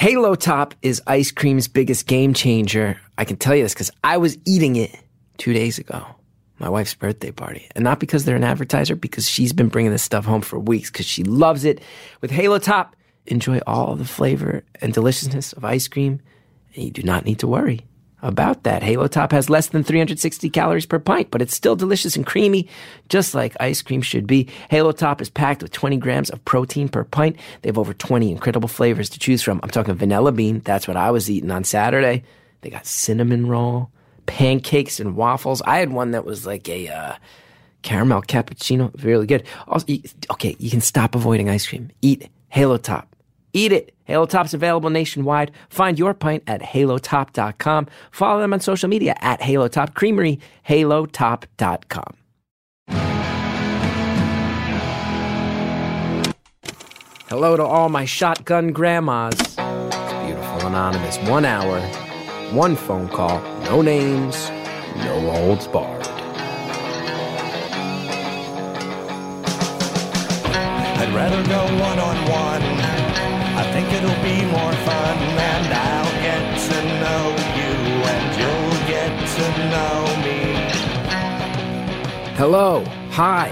Halo Top is ice cream's biggest game changer. I can tell you this because I was eating it two days ago, my wife's birthday party. And not because they're an advertiser, because she's been bringing this stuff home for weeks because she loves it. With Halo Top, enjoy all the flavor and deliciousness of ice cream, and you do not need to worry about that. Halo Top has less than 360 calories per pint, but it's still delicious and creamy, just like ice cream should be. Halo Top is packed with 20 grams of protein per pint. They have over 20 incredible flavors to choose from. I'm talking vanilla bean. That's what I was eating on Saturday. They got cinnamon roll, pancakes and waffles. I had one that was like a uh, caramel cappuccino, really good. Also, okay, you can stop avoiding ice cream. Eat Halo Top. Eat it. Halo Top's available nationwide. Find your pint at halotop.com. Follow them on social media at Halo Top Creamery, halotop.com. Hello to all my shotgun grandmas. Beautiful, anonymous. One hour, one phone call, no names, no holds barred. I'd rather go one on one. Think it'll be more fun, and I'll get to know you, and you'll get to know me. Hello. Hi.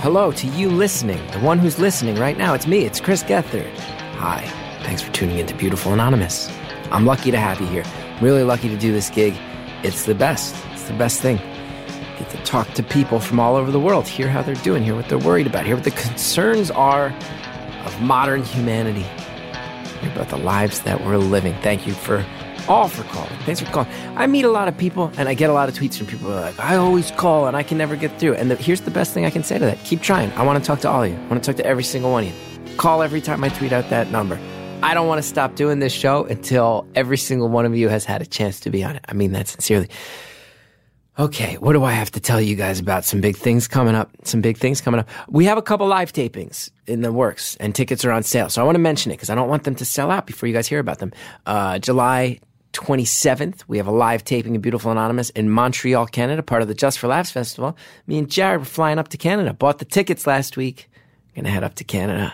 Hello to you listening, the one who's listening right now. It's me, it's Chris Gethard. Hi. Thanks for tuning in to Beautiful Anonymous. I'm lucky to have you here. Really lucky to do this gig. It's the best. It's the best thing. Get to talk to people from all over the world, hear how they're doing, hear what they're worried about, hear what the concerns are of modern humanity, about the lives that we're living. Thank you for all for calling. Thanks for calling. I meet a lot of people and I get a lot of tweets from people who are like, I always call and I can never get through. And the, here's the best thing I can say to that keep trying. I want to talk to all of you, I want to talk to every single one of you. Call every time I tweet out that number. I don't want to stop doing this show until every single one of you has had a chance to be on it. I mean that sincerely. Okay, what do I have to tell you guys about? Some big things coming up. Some big things coming up. We have a couple live tapings in the works, and tickets are on sale. So I want to mention it because I don't want them to sell out before you guys hear about them. Uh, July 27th, we have a live taping of Beautiful Anonymous in Montreal, Canada, part of the Just for Laughs Festival. Me and Jared were flying up to Canada. Bought the tickets last week. Gonna head up to Canada.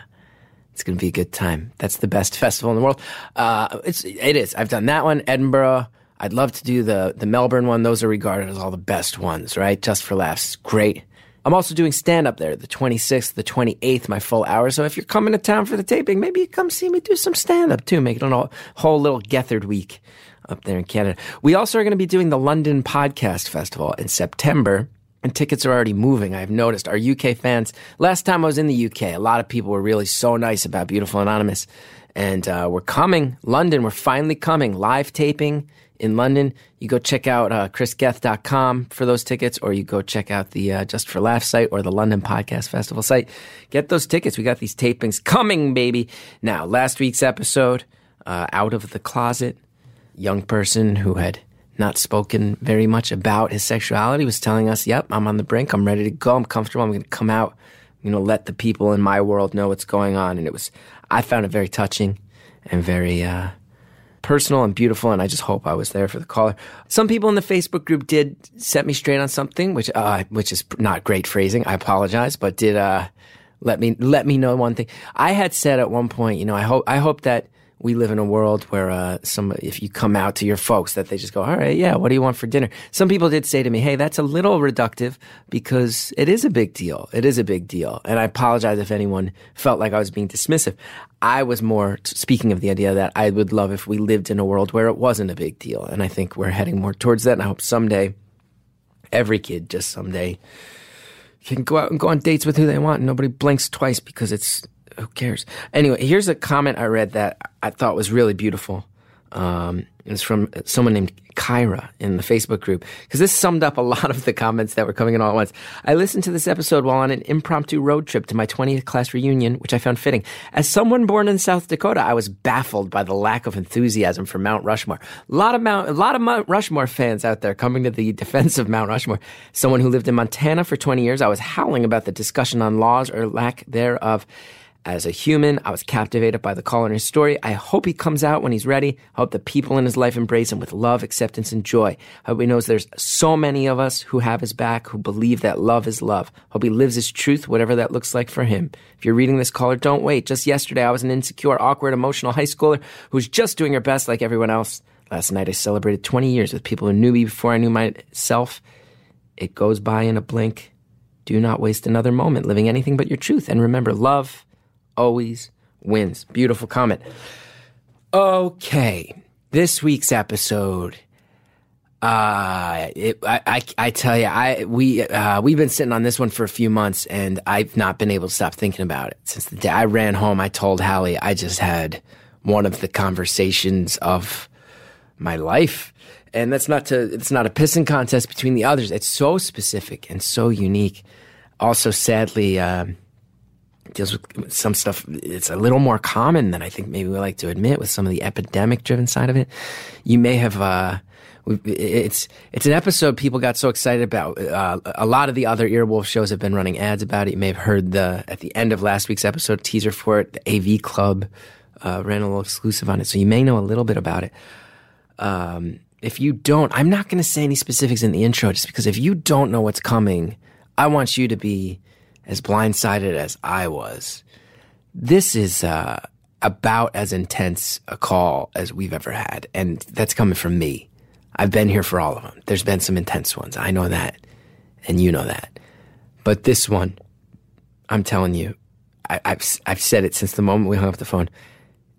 It's to be a good time. That's the best festival in the world. Uh, it's it is. I've done that one, Edinburgh. I'd love to do the the Melbourne one. Those are regarded as all the best ones, right? Just for laughs, great. I'm also doing stand up there, the 26th, the 28th, my full hour. So if you're coming to town for the taping, maybe you come see me do some stand up too. Make it a whole little Gethard week up there in Canada. We also are going to be doing the London Podcast Festival in September and tickets are already moving. I've noticed our UK fans. Last time I was in the UK, a lot of people were really so nice about Beautiful Anonymous, and uh, we're coming. London, we're finally coming. Live taping in London. You go check out uh, chrisgethard.com for those tickets, or you go check out the uh, Just for Laughs site or the London Podcast Festival site. Get those tickets. We got these tapings coming, baby. Now, last week's episode, uh, Out of the Closet, young person who had not spoken very much about his sexuality, was telling us, Yep, I'm on the brink. I'm ready to go. I'm comfortable. I'm going to come out, you know, let the people in my world know what's going on. And it was, I found it very touching and very uh, personal and beautiful. And I just hope I was there for the caller. Some people in the Facebook group did set me straight on something, which, uh, which is not great phrasing. I apologize, but did uh, let me let me know one thing. I had said at one point, you know, I hope I hope that we live in a world where uh, some if you come out to your folks that they just go all right yeah what do you want for dinner? Some people did say to me hey that's a little reductive because it is a big deal. It is a big deal. And i apologize if anyone felt like i was being dismissive. I was more speaking of the idea that i would love if we lived in a world where it wasn't a big deal. And i think we're heading more towards that. And i hope someday every kid just someday can go out and go on dates with who they want. And nobody blinks twice because it's who cares? Anyway, here's a comment I read that I thought was really beautiful. Um, it's from someone named Kyra in the Facebook group because this summed up a lot of the comments that were coming in all at once. I listened to this episode while on an impromptu road trip to my 20th class reunion, which I found fitting. As someone born in South Dakota, I was baffled by the lack of enthusiasm for Mount Rushmore. A lot of Mount, a lot of Mount Rushmore fans out there coming to the defense of Mount Rushmore. Someone who lived in Montana for 20 years, I was howling about the discussion on laws or lack thereof As a human, I was captivated by the caller and his story. I hope he comes out when he's ready. I hope the people in his life embrace him with love, acceptance, and joy. I hope he knows there's so many of us who have his back, who believe that love is love. I hope he lives his truth, whatever that looks like for him. If you're reading this caller, don't wait. Just yesterday, I was an insecure, awkward, emotional high schooler who was just doing her best like everyone else. Last night, I celebrated 20 years with people who knew me before I knew myself. It goes by in a blink. Do not waste another moment living anything but your truth. And remember, love always wins. Beautiful comment. Okay, this week's episode. Uh, it, I, I, I tell you, I we uh, we've been sitting on this one for a few months, and I've not been able to stop thinking about it since the day I ran home. I told Hallie I just had one of the conversations of my life, and that's not to it's not a pissing contest between the others. It's so specific and so unique. Also, sadly. Um, deals with some stuff. It's a little more common than I think maybe we like to admit with some of the epidemic driven side of it. You may have, uh, it's it's an episode people got so excited about. Uh, a lot of the other Earwolf shows have been running ads about it. You may have heard the at the end of last week's episode teaser for it. The AV Club uh, ran a little exclusive on it, so you may know a little bit about it. Um, if you don't, I'm not going to say any specifics in the intro, just because if you don't know what's coming, I want you to be as blindsided as I was. This is uh, about as intense a call as we've ever had. And that's coming from me. I've been here for all of them. There's been some intense ones. I know that. And you know that. But this one, I'm telling you, I, have I've said it since the moment we hung up the phone.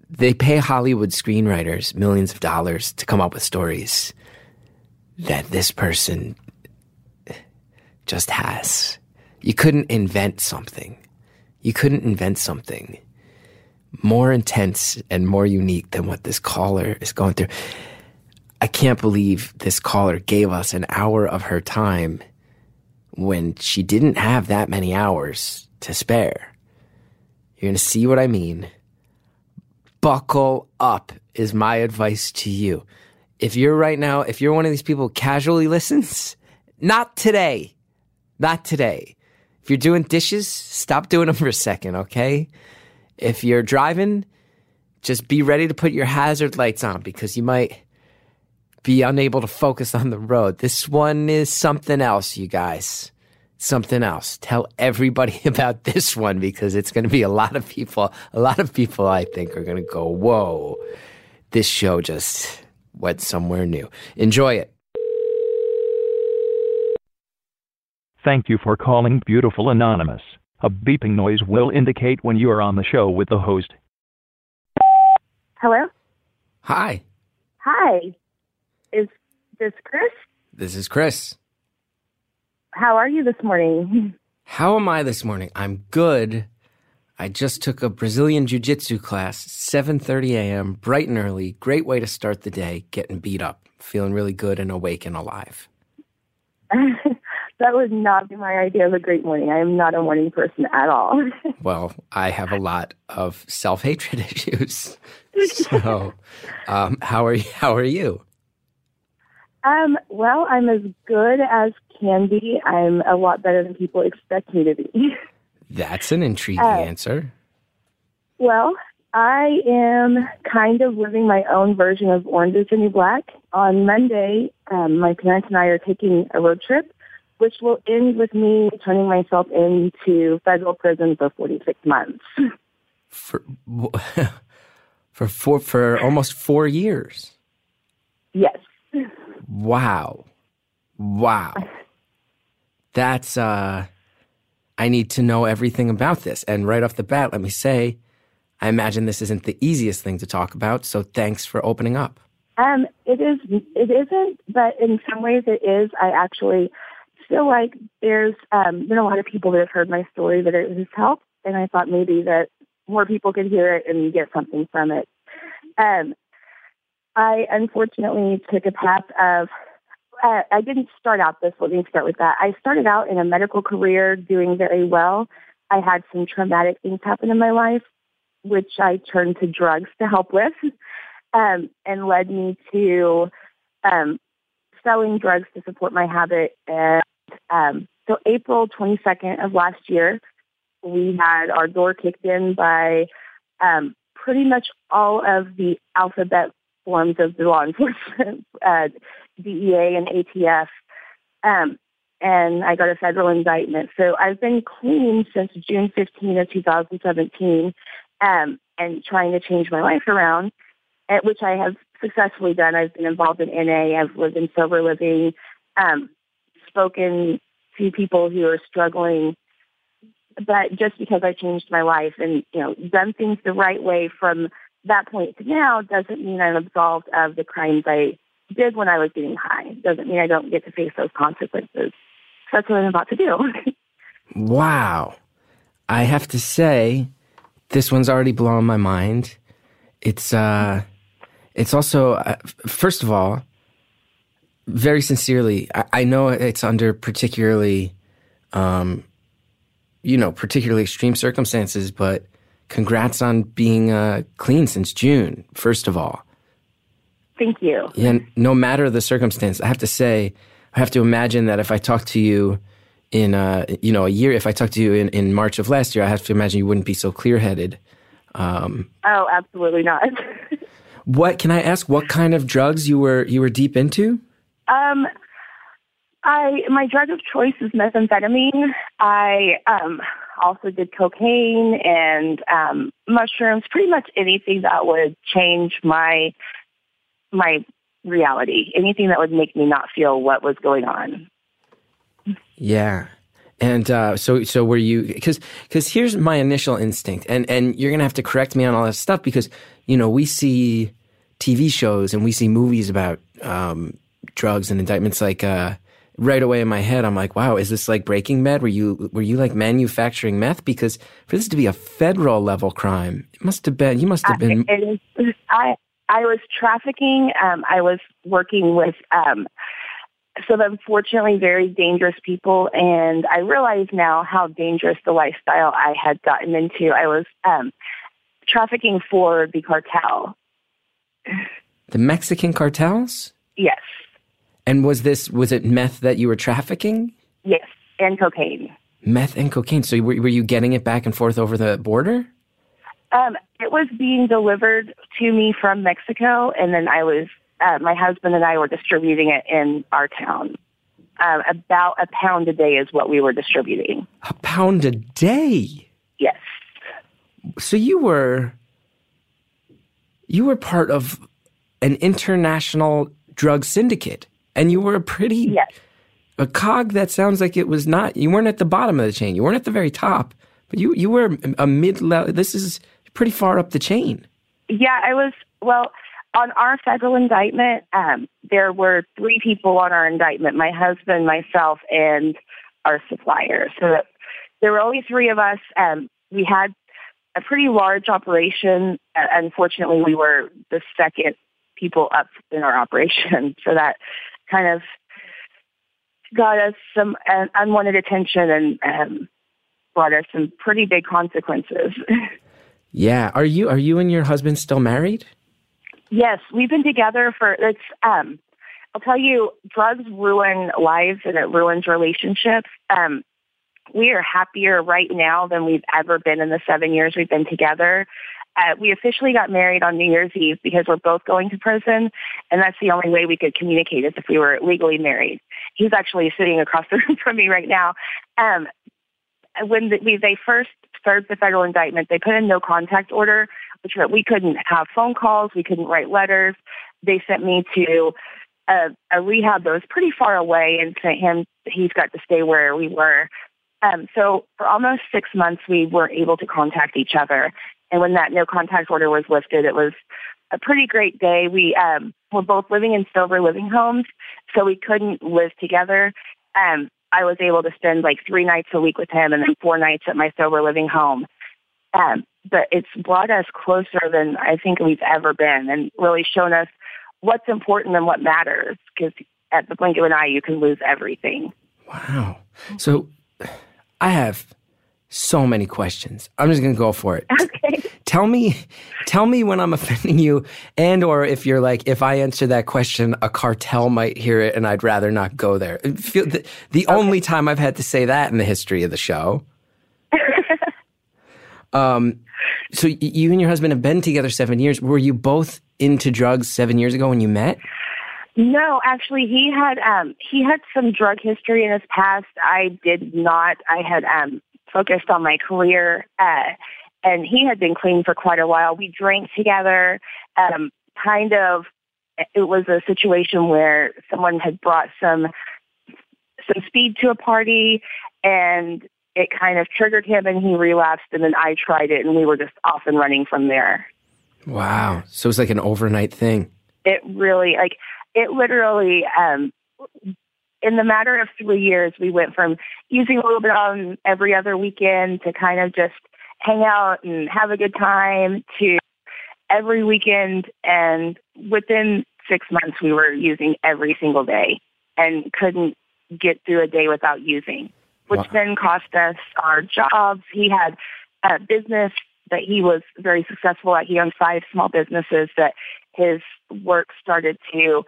They pay Hollywood screenwriters millions of dollars to come up with stories that this person just has. You couldn't invent something. You couldn't invent something more intense and more unique than what this caller is going through. I can't believe this caller gave us an hour of her time when she didn't have that many hours to spare. You're going to see what I mean. Buckle up is my advice to you. If you're right now, if you're one of these people who casually listens, not today. Not today. If you're doing dishes, stop doing them for a second, okay? If you're driving, just be ready to put your hazard lights on because you might be unable to focus on the road. This one is something else, you guys. Something else. Tell everybody about this one because it's going to be a lot of people. A lot of people, I think, are going to go, whoa, this show just went somewhere new. Enjoy it. Thank you for calling Beautiful Anonymous. A beeping noise will indicate when you are on the show with the host. Hello? Hi, Hi. Is this Chris? this is Chris. How are you this morning? How am I this morning? I'm good. I just took a Brazilian jiu-jitsu class, 7:30 a.m., bright and early. Great way to start the day, getting beat up. Feeling really good and awake and alive. that would not be my idea of a great morning. I am not a morning person at all. Well, I have a lot of self-hatred issues. So, um, how are you? How are you? um, well, I'm as good as can be. I'm a lot better than people expect me to be. That's an intriguing Uh, answer. well, I am kind of living my own version of Orange is the New Black. On Monday, um, my parents and I are taking a road trip, which will end with me turning myself into federal prison for 46 months. For for four for almost four years. yes. Wow. Wow. That's uh I need to know everything about this. And right off the bat, let me say, I imagine this isn't the easiest thing to talk about, so thanks for opening up. Um, it is. It isn't, but in some ways it is. I actually feel like there's um, been a lot of people that have heard my story that it has helped, and I thought maybe that more people could hear it and get something from it. Um, I unfortunately took a path of. Uh, I didn't start out this. Let me start with that. I started out in a medical career, doing very well. I had some traumatic things happen in my life, which I turned to drugs to help with um, and led me to um, selling drugs to support my habit. And um, so, April 22nd of last year, we had our door kicked in by um, pretty much all of the alphabet forms of the law enforcement, uh, DEA and ATF. Um, and I got a federal indictment. So I've been clean since June 15 of 2017 um, and trying to change my life around, which I have successfully done. I've been involved in NA. I've lived in sober living, um, spoken to people who are struggling. But just because I changed my life and, you know, done things the right way from that point to now doesn't mean I'm absolved of the crimes I did when I was getting high. Doesn't mean I don't get to face those consequences. So that's what I'm about to do. wow. I have to say, this one's already blown my mind. It's uh, it's also uh, first of all, very sincerely, I, I know it's under particularly, um, you know, particularly extreme circumstances, but congrats on being uh, clean since June. First of all, thank you. Yeah, no matter the circumstance, I have to say, I have to imagine that if I talked to you in uh, you know a year, if I talked to you in, in March of last year, I have to imagine you wouldn't be so clear headed. Um, oh, absolutely not. what can I ask? What kind of drugs you were you were deep into? Um, I my drug of choice is methamphetamine. I um, also did cocaine and um, mushrooms. Pretty much anything that would change my my reality. Anything that would make me not feel what was going on. Yeah. And uh, so, so were you? Because, because here's my initial instinct, and and you're gonna have to correct me on all this stuff because you know we see TV shows and we see movies about um, drugs and indictments. Like uh, right away in my head, I'm like, wow, is this like Breaking Bad? Were you were you like manufacturing meth? Because for this to be a federal level crime, it must have been. You must have been. I I was trafficking. Um, I was working with. Um, some unfortunately very dangerous people and I realize now how dangerous the lifestyle I had gotten into. I was um, trafficking for the cartel. The Mexican cartels? Yes. And was this was it meth that you were trafficking? Yes, and cocaine. Meth and cocaine. So were, were you getting it back and forth over the border? Um, it was being delivered to me from Mexico, and then I was uh, my husband and I were distributing it in our town. Um, about a pound a day is what we were distributing. A pound a day? Yes. So you were you were part of an international drug syndicate, and you were a pretty yes. a cog that sounds like it was not. You weren't at the bottom of the chain. You weren't at the very top, but you you were a mid level. This is pretty far up the chain. Yeah, I was. Well, on our federal indictment, um, there were three people on our indictment: my husband, myself, and our supplier. So there were only three of us. Um, we had a pretty large operation. Uh, unfortunately, we were the second people up in our operation, so that kind of got us some unwanted attention and um, brought us some pretty big consequences. yeah, are you are you and your husband still married? Yes, we've been together for it's um I'll tell you, drugs ruin lives and it ruins relationships. Um we are happier right now than we've ever been in the seven years we've been together. Uh, we officially got married on New Year's Eve because we're both going to prison, and that's the only way we could communicate is if we were legally married. He's actually sitting across the room from me right now. Um, when the, we, they first served the federal indictment, they put a no contact order which meant we couldn't have phone calls, we couldn't write letters. They sent me to a, a rehab that was pretty far away and sent him, he's got to stay where we were. Um, so for almost six months, we weren't able to contact each other. And when that no contact order was lifted, it was a pretty great day. We um, were both living in sober living homes, so we couldn't live together. Um, I was able to spend like three nights a week with him and then four nights at my sober living home. Um, but it's brought us closer than I think we've ever been and really shown us what's important and what matters because at the blink of an eye, you can lose everything. Wow. So I have so many questions. I'm just going to go for it. Okay. Tell me, tell me when I'm offending you, and or if you're like, if I answer that question, a cartel might hear it, and I'd rather not go there. The, the okay. only time I've had to say that in the history of the show. Um, so you and your husband have been together seven years. Were you both into drugs seven years ago when you met? No, actually, he had um, he had some drug history in his past. I did not. I had um, focused on my career, uh, and he had been clean for quite a while. We drank together. Um, kind of, it was a situation where someone had brought some some speed to a party, and it kind of triggered him, and he relapsed. And then I tried it, and we were just off and running from there. Wow. So it was like an overnight thing. It really like it literally um in the matter of three years we went from using a little bit on every other weekend to kind of just hang out and have a good time to every weekend. And within six months we were using every single day and couldn't get through a day without using which Wow. then cost us our jobs. He had a business that he was very successful at. He owned five small businesses that his work started to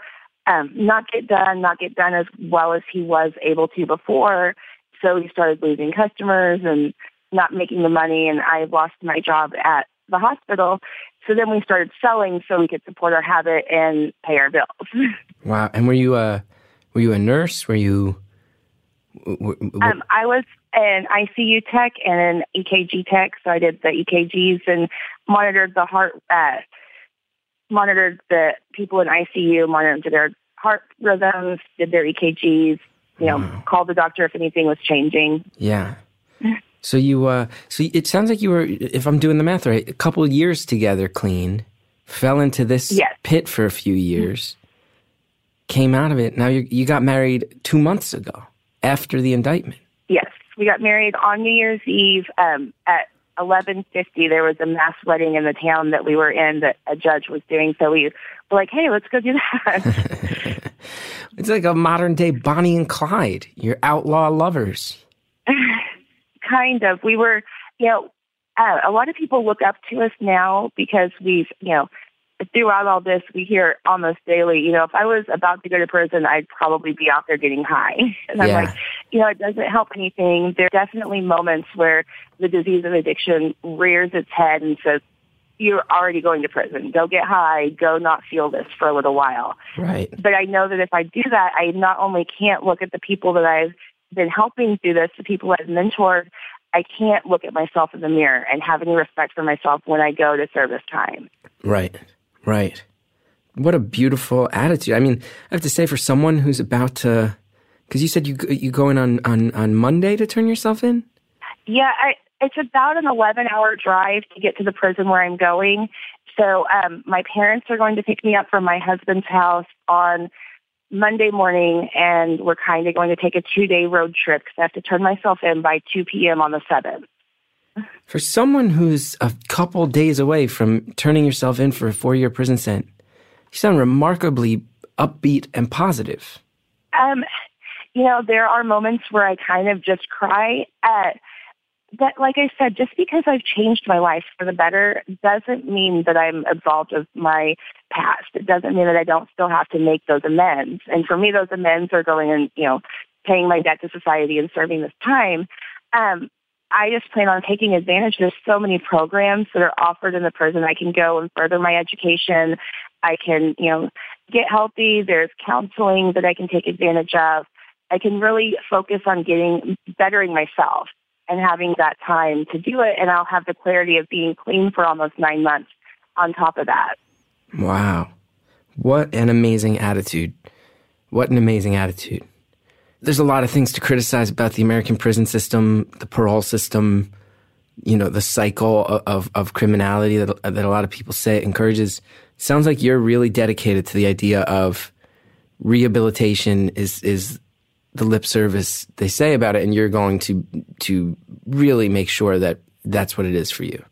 um, not get done, not get done as well as he was able to before. So he started losing customers and not making the money, and I lost my job at the hospital. So then we started selling so we could support our habit and pay our bills. Wow. And were you a were you a nurse? Were you? w- w- w- Um, I was an ICU tech and an EKG tech, so I did the EKGs and monitored the heart, uh, monitored the people in ICU, monitored their heart rhythms, did their EKGs, you know, Wow. called the doctor if anything was changing. yeah. So you uh so it sounds like you were if I'm doing the math right, a couple of years together clean, fell into this Yes. pit for a few years, came out of it. Now you you got married 2 months ago after the indictment. Yes, we got married on New Year's Eve um, at 11:50. There was a mass wedding in the town that we were in that a judge was doing. So we were like, "Hey, let's go do that." It's like a modern day Bonnie and Clyde. You're outlaw lovers. kind of. We were, you know, uh, a lot of people look up to us now because we've, you know, throughout all this, we hear almost daily, you know, if I was about to go to prison, I'd probably be out there getting high. And I'm Yeah. like, you know, it doesn't help anything. There are definitely moments where the disease of addiction rears its head and says, you're already going to prison. Go get high. Go not feel this for a little while Right. but I know that if I do that, I not only can't look at the people that I've been helping through this, the people I've mentored, I can't look at myself in the mirror and have any respect for myself when I go to service time. Right. Right. What a beautiful attitude. I mean, I have to say for someone who's about to cuz you said you you go in on on on Monday to turn yourself in? Yeah, I, it's about an 11 hour drive to get to the prison where I'm going. So um, my parents are going to pick me up from my husband's house on Monday morning, and we're kind of going to take a two day road trip because I have to turn myself in by 2 p.m. on the 7th. For someone who's a couple days away from turning yourself in for a 4-year prison sentence, you sound remarkably upbeat and positive. Um, you know, there are moments where I kind of just cry at that, like I said, just because I've changed my life for the better doesn't mean that I'm absolved of my past. It doesn't mean that I don't still have to make those amends. And for me, those amends are going and, you know, paying my debt to society and serving this time. Um, I just plan on taking advantage. There's so many programs that are offered in the prison. I can go and further my education. I can, you know, get healthy. There's counseling that I can take advantage of. I can really focus on getting bettering myself and having that time to do it. And I'll have the clarity of being clean for almost nine months on top of that. Wow. What an amazing attitude. What an amazing attitude. There's a lot of things to criticize about the American prison system, the parole system, you know, the cycle of, of, criminality that, that a lot of people say it encourages. sounds like you're really dedicated to the idea of rehabilitation is, is the lip service they say about it, and you're going to, to really make sure that that's what it is for you.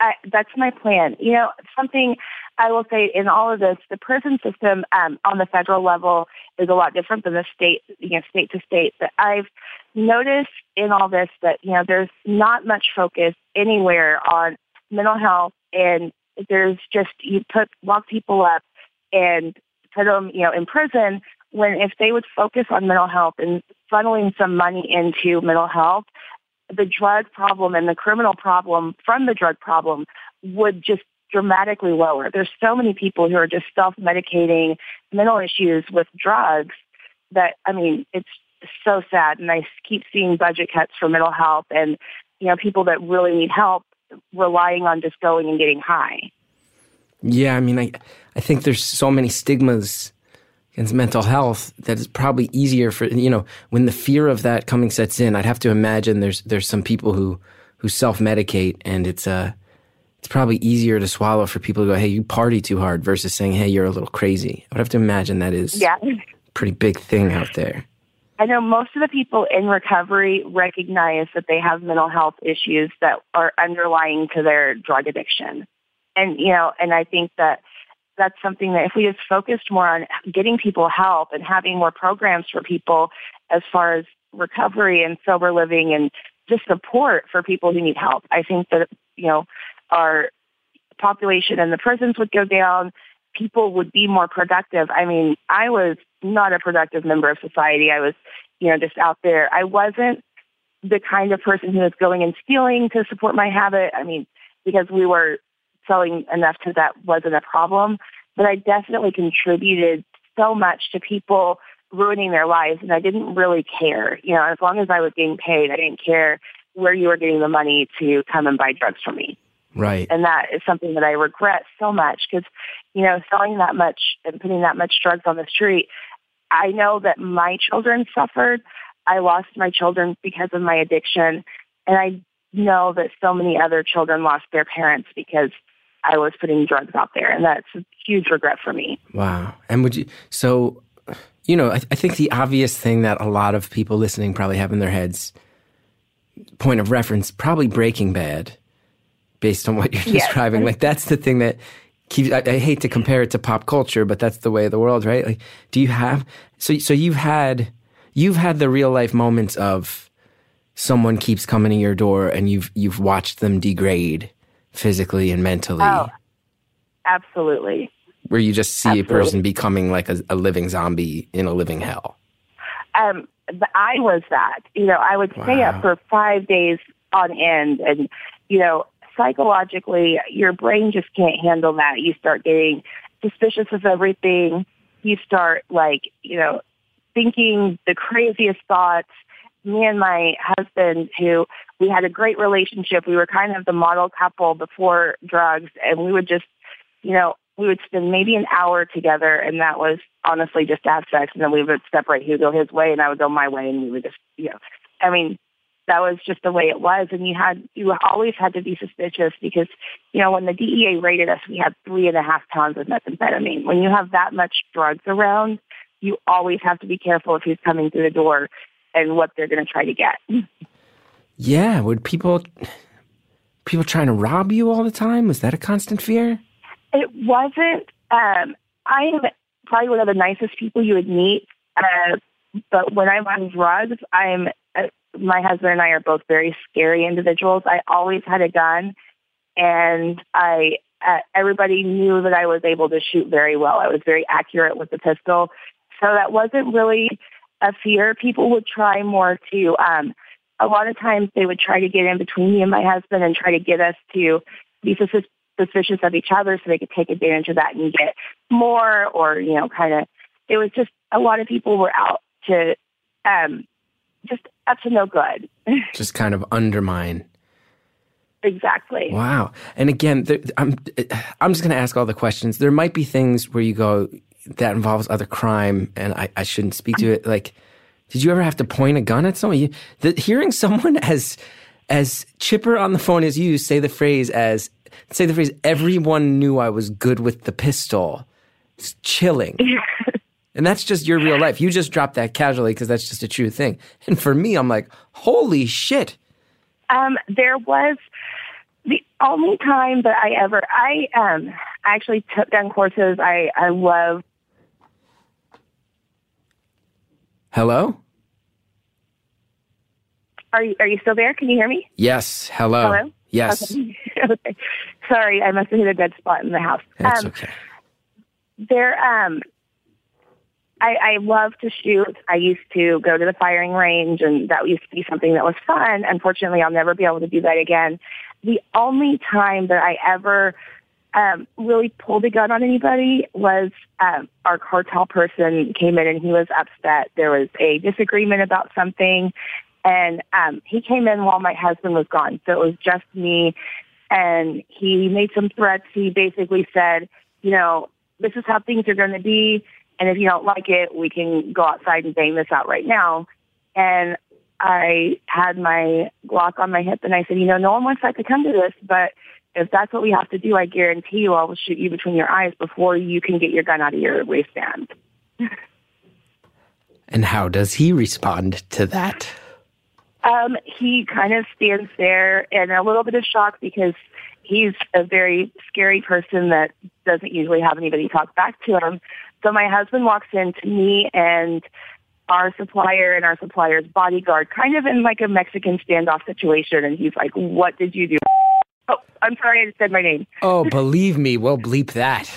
I, that's my plan. You know, something I will say in all of this, the prison system um, on the federal level is a lot different than the state, you know, state to state. But I've noticed in all this that you know there's not much focus anywhere on mental health, and there's just you put lock people up and put them, you know, in prison. When if they would focus on mental health and funneling some money into mental health, the drug problem and the criminal problem from the drug problem would just dramatically lower. There's so many people who are just self-medicating mental issues with drugs that, I mean, it's so sad. And I keep seeing budget cuts for mental health and, you know, people that really need help relying on just going and getting high. Yeah, I mean, I, I think there's so many stigmas against mental health that it's probably easier for you know when the fear of that coming sets in. I'd have to imagine there's there's some people who who self medicate, and it's uh it's probably easier to swallow for people to go, hey, you party too hard, versus saying, hey, you're a little crazy. I would have to imagine that is yeah. a pretty big thing out there. I know most of the people in recovery recognize that they have mental health issues that are underlying to their drug addiction. And, you know, and I think that that's something that if we just focused more on getting people help and having more programs for people as far as recovery and sober living and just support for people who need help, I think that, you know, our population in the prisons would go down. People would be more productive. I mean, I was not a productive member of society. I was, you know, just out there. I wasn't the kind of person who was going and stealing to support my habit. I mean, because we were selling enough to that wasn't a problem. But I definitely contributed so much to people ruining their lives and I didn't really care. You know, as long as I was getting paid, I didn't care where you were getting the money to come and buy drugs for me. Right. And that is something that I regret so much because, you know, selling that much and putting that much drugs on the street, I know that my children suffered. I lost my children because of my addiction. And I know that so many other children lost their parents because I was putting drugs out there, and that's a huge regret for me. Wow. And would you, so, you know, I, I think the obvious thing that a lot of people listening probably have in their heads, point of reference, probably Breaking Bad, based on what you're Yes. describing. Like, that's the thing that keeps, I, I hate to compare it to pop culture, but that's the way of the world, right? Like, do you have, so, so you've had, you've had the real life moments of someone keeps coming to your door and you've, you've watched them degrade physically and mentally. Oh, absolutely. where you just see Absolutely. a person becoming like a, a living zombie in a living hell. Um, I was that. You know, I would stay Wow. up for five days on end, and you know, psychologically, your brain just can't handle that. You start getting suspicious of everything. You start like, you know, thinking the craziest thoughts. Me and my husband, who we had a great relationship, we were kind of the model couple before drugs, and we would just, you know, we would spend maybe an hour together, and that was honestly just to have sex, and then we would separate. He would go his way, and I would go my way, and we would just, you know, I mean, that was just the way it was, and you had you always had to be suspicious because, you know, when the DEA raided us, we had three and a half pounds of methamphetamine. When you have that much drugs around, you always have to be careful of who's coming through the door and what they're going to try to get. Yeah, would people people trying to rob you all the time? Was that a constant fear? It wasn't. Um, I am probably one of the nicest people you would meet, uh, but when I'm on drugs, I'm. My husband and I are both very scary individuals. I always had a gun, and I. Uh, everybody knew that I was able to shoot very well. I was very accurate with the pistol, so that wasn't really a fear. People would try more to. Um, a lot of times, they would try to get in between me and my husband and try to get us to be sus- suspicious of each other so they could take advantage of that and get more or, you know, kind of, it was just a lot of people were out to, um, just up to no good. Just kind of undermine. exactly. Wow. And again, there, I'm I'm just going to ask all the questions. There might be things where you go that involves other crime, and I, I shouldn't speak to it. Like, did you ever have to point a gun at someone? You, the, hearing someone as as chipper on the phone as you say the phrase as say the phrase everyone knew I was good with the pistol. It's chilling. And that's just your real life. You just drop that casually because that's just a true thing. And for me, I'm like, holy shit. Um, there was the only time that I ever, I, um, actually took down courses. I, I love Hello? Are you are you still there? Can you hear me? Yes. Hello. Hello? Yes. Okay. okay. Sorry, I must have hit a dead spot in the house. That's um, okay. There, um, I, I love to shoot. I used to go to the firing range, and that used to be something that was fun. Unfortunately, I'll never be able to do that again. The only time that I ever um, really pulled a gun on anybody was um, our cartel person came in and he was upset. There was a disagreement about something, and um, he came in while my husband was gone. So it was just me, and he made some threats. He basically said, you know, this is how things are going to be, and if you don't like it, we can go outside and bang this out right now. And I had my Glock on my hip, and I said, you know, no one wants that to come to this, but if that's what we have to do, I guarantee you I will shoot you between your eyes before you can get your gun out of your waistband. And how does he respond to that? Um, he kind of stands there in a little bit of shock because he's a very scary person that doesn't usually have anybody talk back to him. So my husband walks in to me and our supplier and our supplier's bodyguard, kind of in like a Mexican standoff situation. And he's like, what did you do? Oh, I'm sorry, I just said my name. Oh, believe me, we'll bleep that.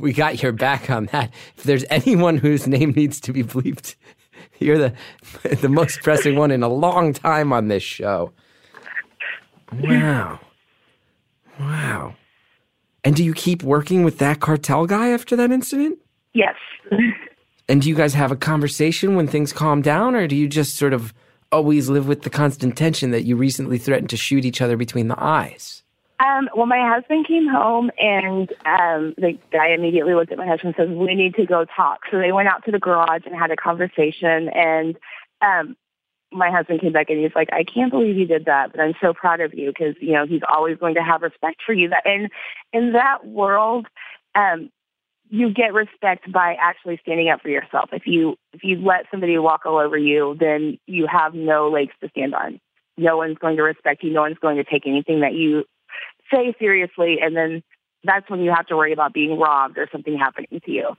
We got your back on that. If there's anyone whose name needs to be bleeped, you're the the most pressing one in a long time on this show. Wow. Wow. And do you keep working with that cartel guy after that incident? Yes. And do you guys have a conversation when things calm down, or do you just sort of always live with the constant tension that you recently threatened to shoot each other between the eyes? Um, well, my husband came home and um, the guy immediately looked at my husband and says, "We need to go talk." So they went out to the garage and had a conversation. And um, my husband came back and he's like, "I can't believe you did that, but I'm so proud of you because you know he's always going to have respect for you." That and in that world, um, you get respect by actually standing up for yourself. If you if you let somebody walk all over you, then you have no legs to stand on. No one's going to respect you. No one's going to take anything that you say seriously, and then that's when you have to worry about being robbed or something happening to you.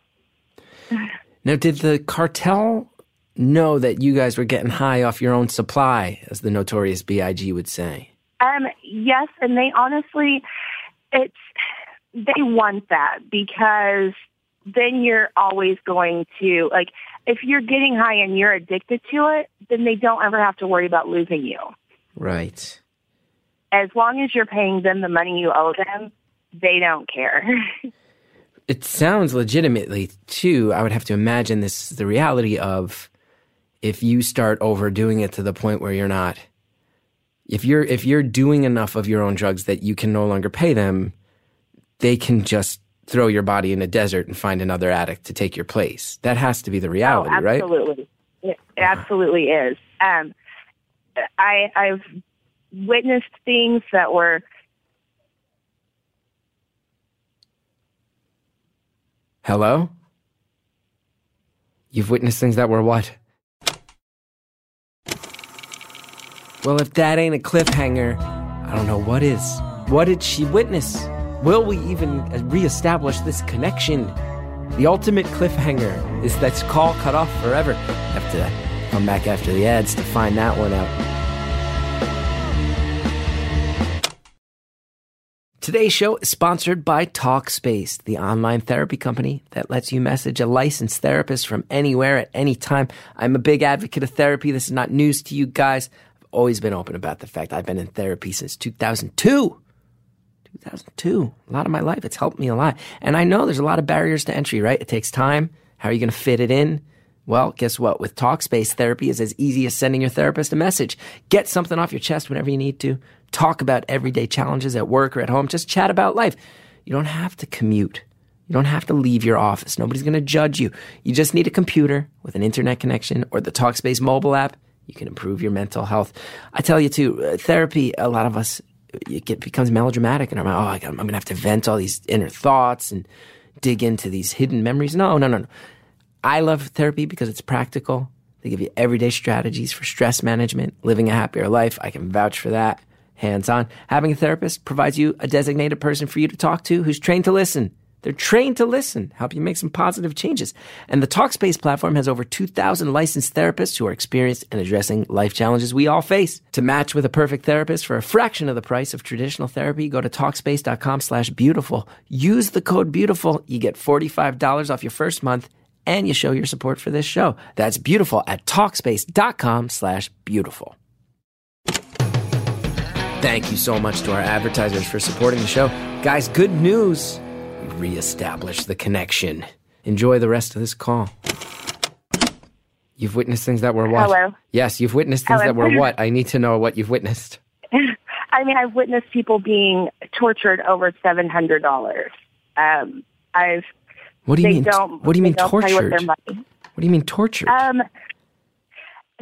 Now, did the cartel know that you guys were getting high off your own supply, as the notorious B.I.G. would say? Um, yes, and they honestly, it's they want that because then you're always going to like if you're getting high and you're addicted to it, then they don't ever have to worry about losing you. Right. As long as you're paying them the money you owe them, they don't care. It sounds legitimately, too. I would have to imagine this is the reality of if you start overdoing it to the point where you're not. If you're if you're doing enough of your own drugs that you can no longer pay them, they can just throw your body in a desert and find another addict to take your place. That has to be the reality, oh, right? absolutely. It absolutely is. Um, I I've witnessed things that were Hello? You've witnessed things that were what? Well, if that ain't a cliffhanger, I don't know what is. What did she witness? Will we even reestablish this connection? The ultimate cliffhanger is that call cut off forever. Have to come back after the ads to find that one out. Today's show is sponsored by TalkSpace, the online therapy company that lets you message a licensed therapist from anywhere at any time. I'm a big advocate of therapy. This is not news to you guys. I've always been open about the fact I've been in therapy since 2002. 2002. A lot of my life. It's helped me a lot. And I know there's a lot of barriers to entry, right? It takes time. How are you going to fit it in? Well, guess what? With Talkspace, therapy is as easy as sending your therapist a message. Get something off your chest whenever you need to. Talk about everyday challenges at work or at home. Just chat about life. You don't have to commute. You don't have to leave your office. Nobody's going to judge you. You just need a computer with an internet connection or the Talkspace mobile app. You can improve your mental health. I tell you too, uh, therapy, a lot of us, it get, becomes melodramatic and I'm like, oh, I'm going to have to vent all these inner thoughts and dig into these hidden memories. No, no, no, no. I love therapy because it's practical. They give you everyday strategies for stress management, living a happier life. I can vouch for that. Hands on. Having a therapist provides you a designated person for you to talk to who's trained to listen. They're trained to listen, help you make some positive changes. And the Talkspace platform has over 2,000 licensed therapists who are experienced in addressing life challenges we all face. To match with a perfect therapist for a fraction of the price of traditional therapy, go to Talkspace.com slash beautiful. Use the code beautiful. You get $45 off your first month and you show your support for this show. That's beautiful at talkspace.com slash beautiful. Thank you so much to our advertisers for supporting the show. Guys, good news. We reestablished the connection. Enjoy the rest of this call. You've witnessed things that were what? Hello. Yes, you've witnessed things Hello. that were what? I need to know what you've witnessed. I mean, I've witnessed people being tortured over seven hundred dollars. Um, I've What do you mean? don't. what do you mean they don't play with tortured? What do you mean tortured? Um,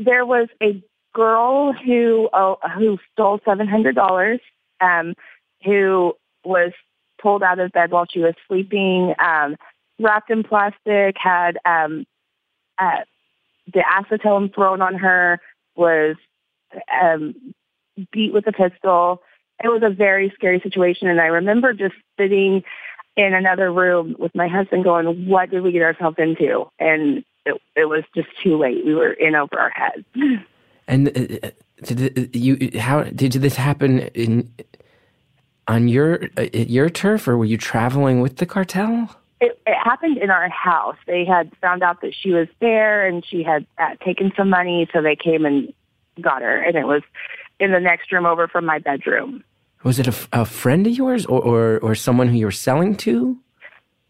there was a girl who oh, who stole seven hundred dollars. Um, who was pulled out of bed while she was sleeping, um, wrapped in plastic, had um, uh, the acetone thrown on her, was um, beat with a pistol. It was a very scary situation, and I remember just sitting in another room with my husband, going, "What did we get ourselves into?" And it, it was just too late. We were in over our heads. and uh, did it, you how did this happen in on your uh, your turf or were you traveling with the cartel? It, it happened in our house. They had found out that she was there, and she had uh, taken some money, so they came and got her. And it was in the next room over from my bedroom. Was it a friend of yours or, or or someone who you were selling to?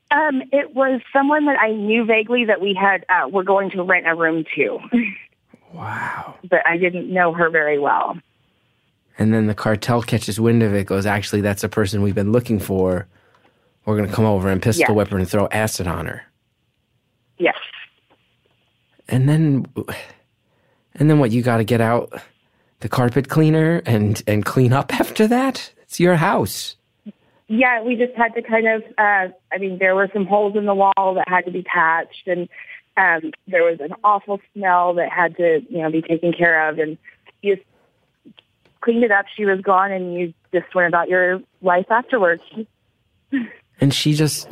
Um, it was someone that I knew vaguely that we had uh, were going to rent a room to, Wow. but I didn't know her very well. And then the cartel catches wind of it, goes, actually, that's a person we've been looking for. We're going to come over and pistol Yes. whip her and throw acid on her. Yes. And then, and then what? You got to get out the carpet cleaner and and clean up after that. It's your house. Yeah, we just had to kind of. Uh, I mean, there were some holes in the wall that had to be patched, and um, there was an awful smell that had to, you know, be taken care of. And you just cleaned it up. She was gone, and you just went about your life afterwards. And she just,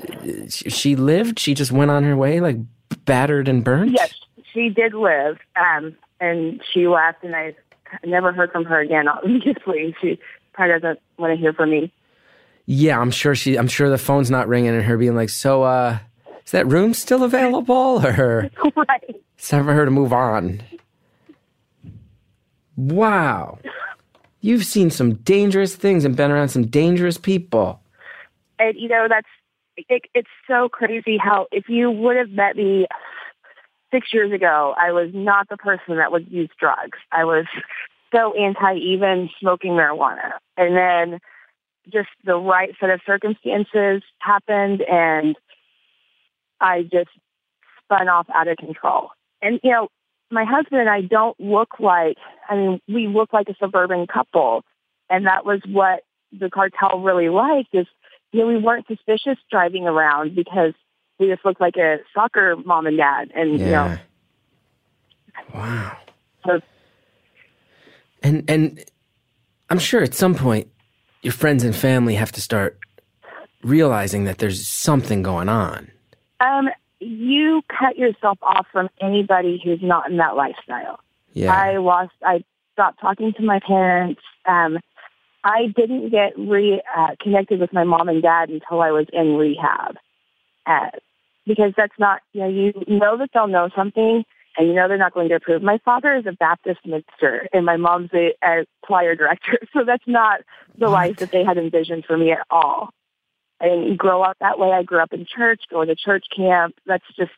she- lived. She just went on her way, like battered and burned. Yes, she did live, um, and she left, and I never heard from her again. Obviously, she probably doesn't want to hear from me. Yeah, I'm sure she. I'm sure the phone's not ringing, and her being like, "So, uh, is that room still available?" Or right. it's time for her to move on. Wow, you've seen some dangerous things and been around some dangerous people. and you know that's it, it's so crazy how if you would have met me six years ago i was not the person that would use drugs. I was so anti even smoking marijuana. And then just the right set of circumstances happened and i just spun off out of control. And you know my husband and i don't look like i mean we look like a suburban couple and that was what the cartel really liked is you know, we weren't suspicious driving around because we just looked like a soccer mom and dad. And, you know, Wow. so And and I'm sure at some point your friends and family have to start realizing that there's something going on. um, you cut yourself off from anybody who's not in that lifestyle. Yeah. I lost, I stopped talking to my parents. Um, I didn't get reconnected uh, with my mom and dad until I was in rehab. Uh, because that's not, you know, you know that they'll know something and you know they're not going to approve. My father is a Baptist minister and my mom's a, a choir director. So that's not the life that they had envisioned for me at all. I didn't grow up that way. I grew up in church, going to church camp. That's just,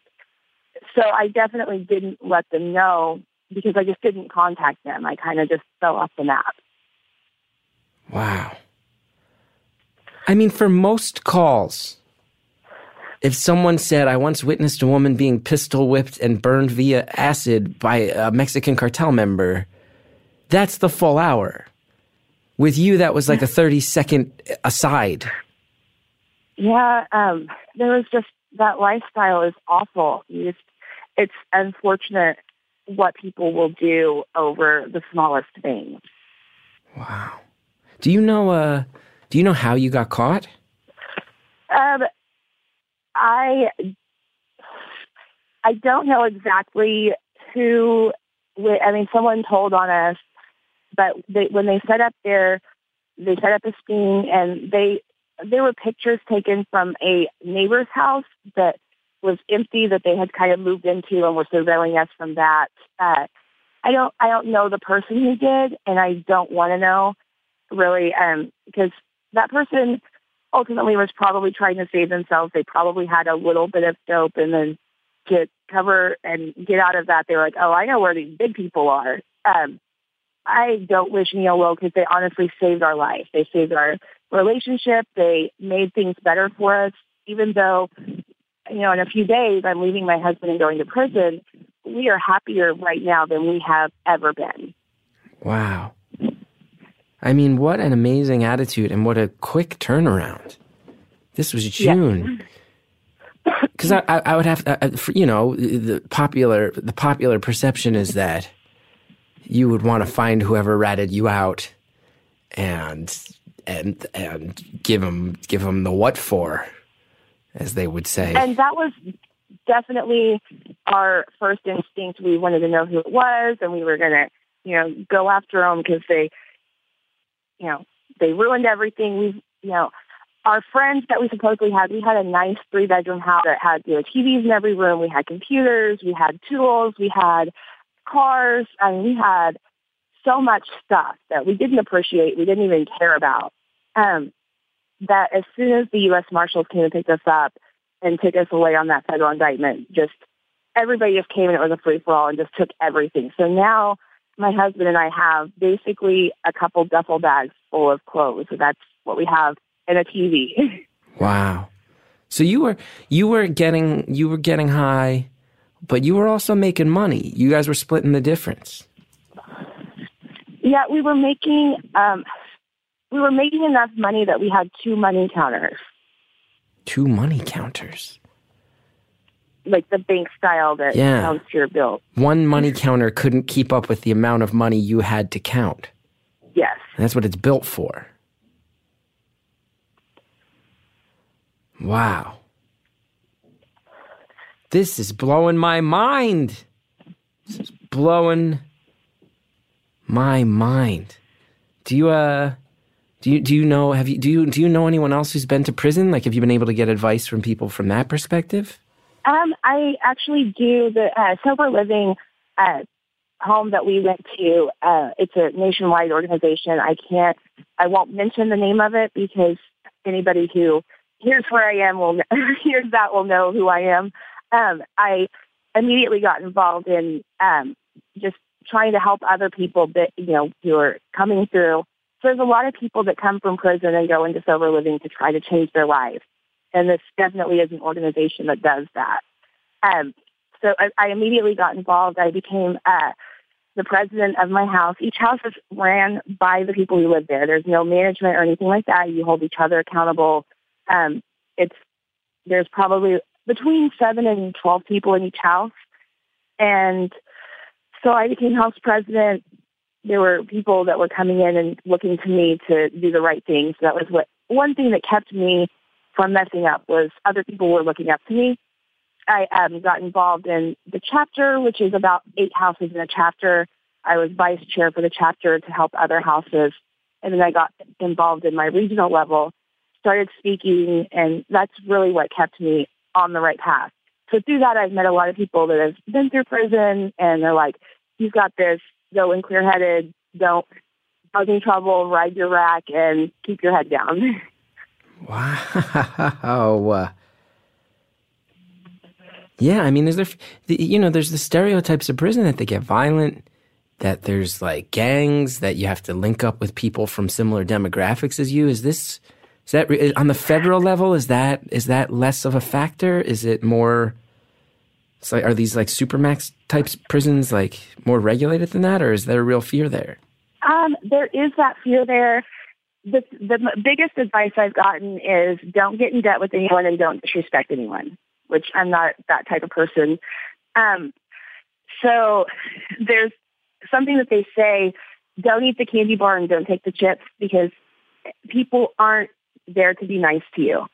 so I definitely didn't let them know because I just didn't contact them. I kind of just fell off the map. Wow. I mean, for most calls, if someone said, I once witnessed a woman being pistol whipped and burned via acid by a Mexican cartel member, that's the full hour. With you, that was like a 30 second aside. Yeah, um, there was just that lifestyle is awful. You just, it's unfortunate what people will do over the smallest things. Wow. Do you know, uh, do you know how you got caught? Um, I I don't know exactly who. I mean, someone told on us, but they, when they set up their, they set up a sting, and they there were pictures taken from a neighbor's house that was empty that they had kind of moved into and were surveilling us from that. Uh, I don't I don't know the person who did, and I don't want to know really, um, because that person ultimately was probably trying to save themselves. They probably had a little bit of dope, and then to cover and get out of that, they were like, "Oh, I know where these big people are." Um, I don't wish Neil well because they honestly saved our life. They saved our relationship. They made things better for us, even though you know, in a few days, I'm leaving my husband and going to prison. We are happier right now than we have ever been. Wow. I mean, what an amazing attitude and what a quick turnaround. This was June. Because I, I, I, would have, uh, you know, the popular the popular perception is that you would want to find whoever ratted you out, and and and give them give them the what for as they would say. And that was definitely our first instinct. We wanted to know who it was, and we were to, you know, go after them because they, you know, they ruined everything. We, you know, our friends that we supposedly had, we had a nice three bedroom house that had, you know, TVs in every room. We had computers, we had tools, we had cars. I mean, we had so much stuff that we didn't appreciate, we didn't even care about. Um, that as soon as the U.S. Marshals came and picked us up and took us away on that federal indictment, just everybody just came and it was a free for all and just took everything. So now my husband and I have basically a couple duffel bags full of clothes. So that's what we have and a TV. wow. So you were you were getting you were getting high, but you were also making money. You guys were splitting the difference. Yeah, we were making um, we were making enough money that we had two money counters. Two money counters? Like the bank style that yeah. counts your bill. One money counter couldn't keep up with the amount of money you had to count. Yes. And that's what it's built for. Wow. This is blowing my mind. This is blowing my mind. Do you uh do you do you know have you do you do you know anyone else who's been to prison? Like, have you been able to get advice from people from that perspective? Um, I actually do the uh, sober living uh, home that we went to. Uh, it's a nationwide organization. I can't, I won't mention the name of it because anybody who hears where I am will hears that will know who I am. Um, I immediately got involved in um, just trying to help other people that you know who are coming through so there's a lot of people that come from prison and go into sober living to try to change their life. And this definitely is an organization that does that. Um, so I, I immediately got involved. I became uh, the president of my house. Each house is ran by the people who live there. There's no management or anything like that. You hold each other accountable. Um, it's there's probably between seven and twelve people in each house, and so I became house president there were people that were coming in and looking to me to do the right thing. So that was what one thing that kept me from messing up was other people were looking up to me. I um, got involved in the chapter, which is about eight houses in a chapter. I was vice chair for the chapter to help other houses. And then I got involved in my regional level, started speaking, and that's really what kept me on the right path. So through that, I've met a lot of people that have been through prison, and they're like, you've got this, go in clear headed. Don't cause any trouble. Ride your rack and keep your head down. Wow. Yeah, I mean, is there, you know, there's the stereotypes of prison that they get violent, that there's like gangs, that you have to link up with people from similar demographics as you. Is this, is that on the federal level? Is that is that less of a factor? Is it more? Like, are these like supermax types prisons like more regulated than that, or is there a real fear there? Um, there is that fear there. The, the biggest advice I've gotten is don't get in debt with anyone and don't disrespect anyone, which I'm not that type of person. Um, so there's something that they say, don't eat the candy bar and don't take the chips because people aren't there to be nice to you.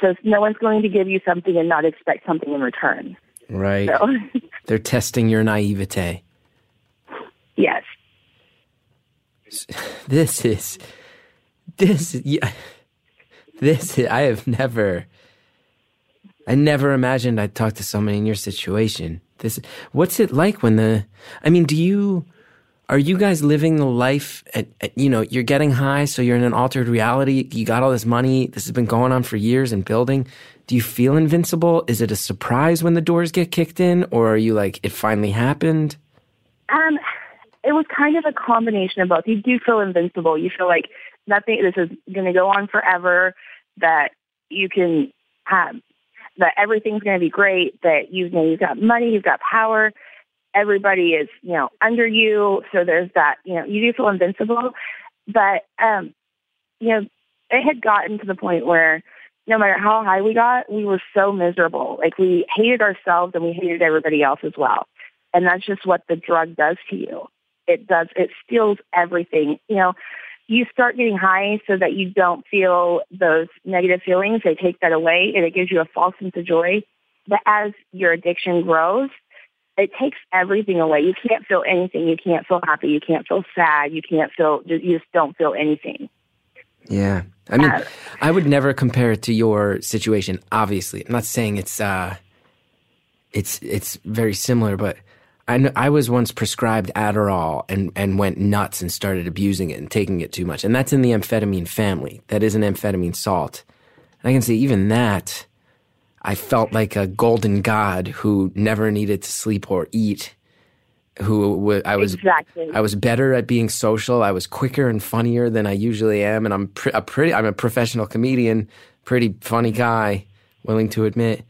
So no one's going to give you something and not expect something in return. Right. So. They're testing your naivete. Yes. This is this yeah, this I have never I never imagined I'd talk to someone in your situation. This, what's it like when the? I mean, do you? Are you guys living the life? At, at, you know, you're getting high, so you're in an altered reality. You got all this money. This has been going on for years and building. Do you feel invincible? Is it a surprise when the doors get kicked in, or are you like it finally happened? Um, it was kind of a combination of both. You do feel invincible. You feel like nothing. This is going to go on forever. That you can have. That everything's going to be great. That you know you've got money. You've got power. Everybody is you know under you. So there's that. You know you do feel invincible. But um, you know it had gotten to the point where no matter how high we got, we were so miserable. Like we hated ourselves and we hated everybody else as well. And that's just what the drug does to you. It does, it steals everything. You know, you start getting high so that you don't feel those negative feelings. They take that away and it gives you a false sense of joy. But as your addiction grows, it takes everything away. You can't feel anything. You can't feel happy. You can't feel sad. You can't feel, you just don't feel anything. Yeah. I mean, uh, I would never compare it to your situation, obviously. I'm not saying it's, uh, it's, it's very similar, but I, I was once prescribed Adderall and, and went nuts and started abusing it and taking it too much. And that's in the amphetamine family. That is an amphetamine salt. And I can say even that, I felt like a golden god who never needed to sleep or eat. Who I was exactly. I was better at being social. I was quicker and funnier than I usually am, and I'm pre- a pretty. I'm a professional comedian, pretty funny guy, willing to admit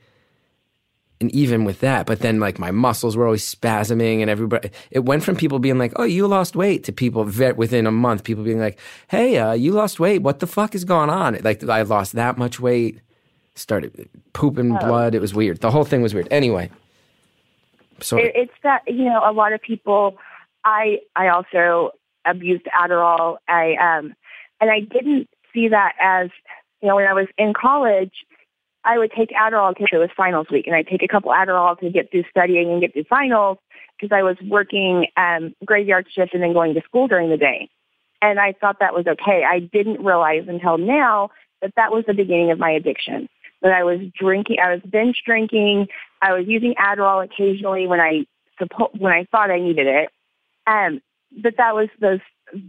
and even with that, but then like my muscles were always spasming and everybody, it went from people being like, oh, you lost weight to people within a month, people being like, hey, uh, you lost weight. What the fuck is going on? Like I lost that much weight, started pooping oh. blood. It was weird. The whole thing was weird. Anyway. So it's that, you know, a lot of people, I, I also abused Adderall. I, um, and I didn't see that as, you know, when I was in college, I would take Adderall because it was finals week, and I'd take a couple Adderall to get through studying and get through finals because I was working um, graveyard shift and then going to school during the day. And I thought that was okay. I didn't realize until now that that was the beginning of my addiction. That I was drinking, I was binge drinking. I was using Adderall occasionally when I suppo- when I thought I needed it. Um, but that was those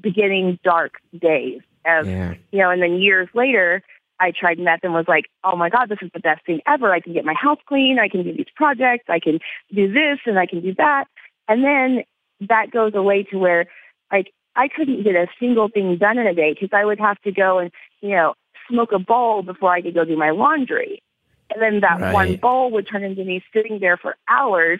beginning dark days of, yeah. you know, and then years later, I tried meth and was like, oh my God, this is the best thing ever. I can get my house clean. I can do these projects. I can do this and I can do that. And then that goes away to where like I couldn't get a single thing done in a day because I would have to go and, you know, smoke a bowl before I could go do my laundry. And then that right. one bowl would turn into me sitting there for hours.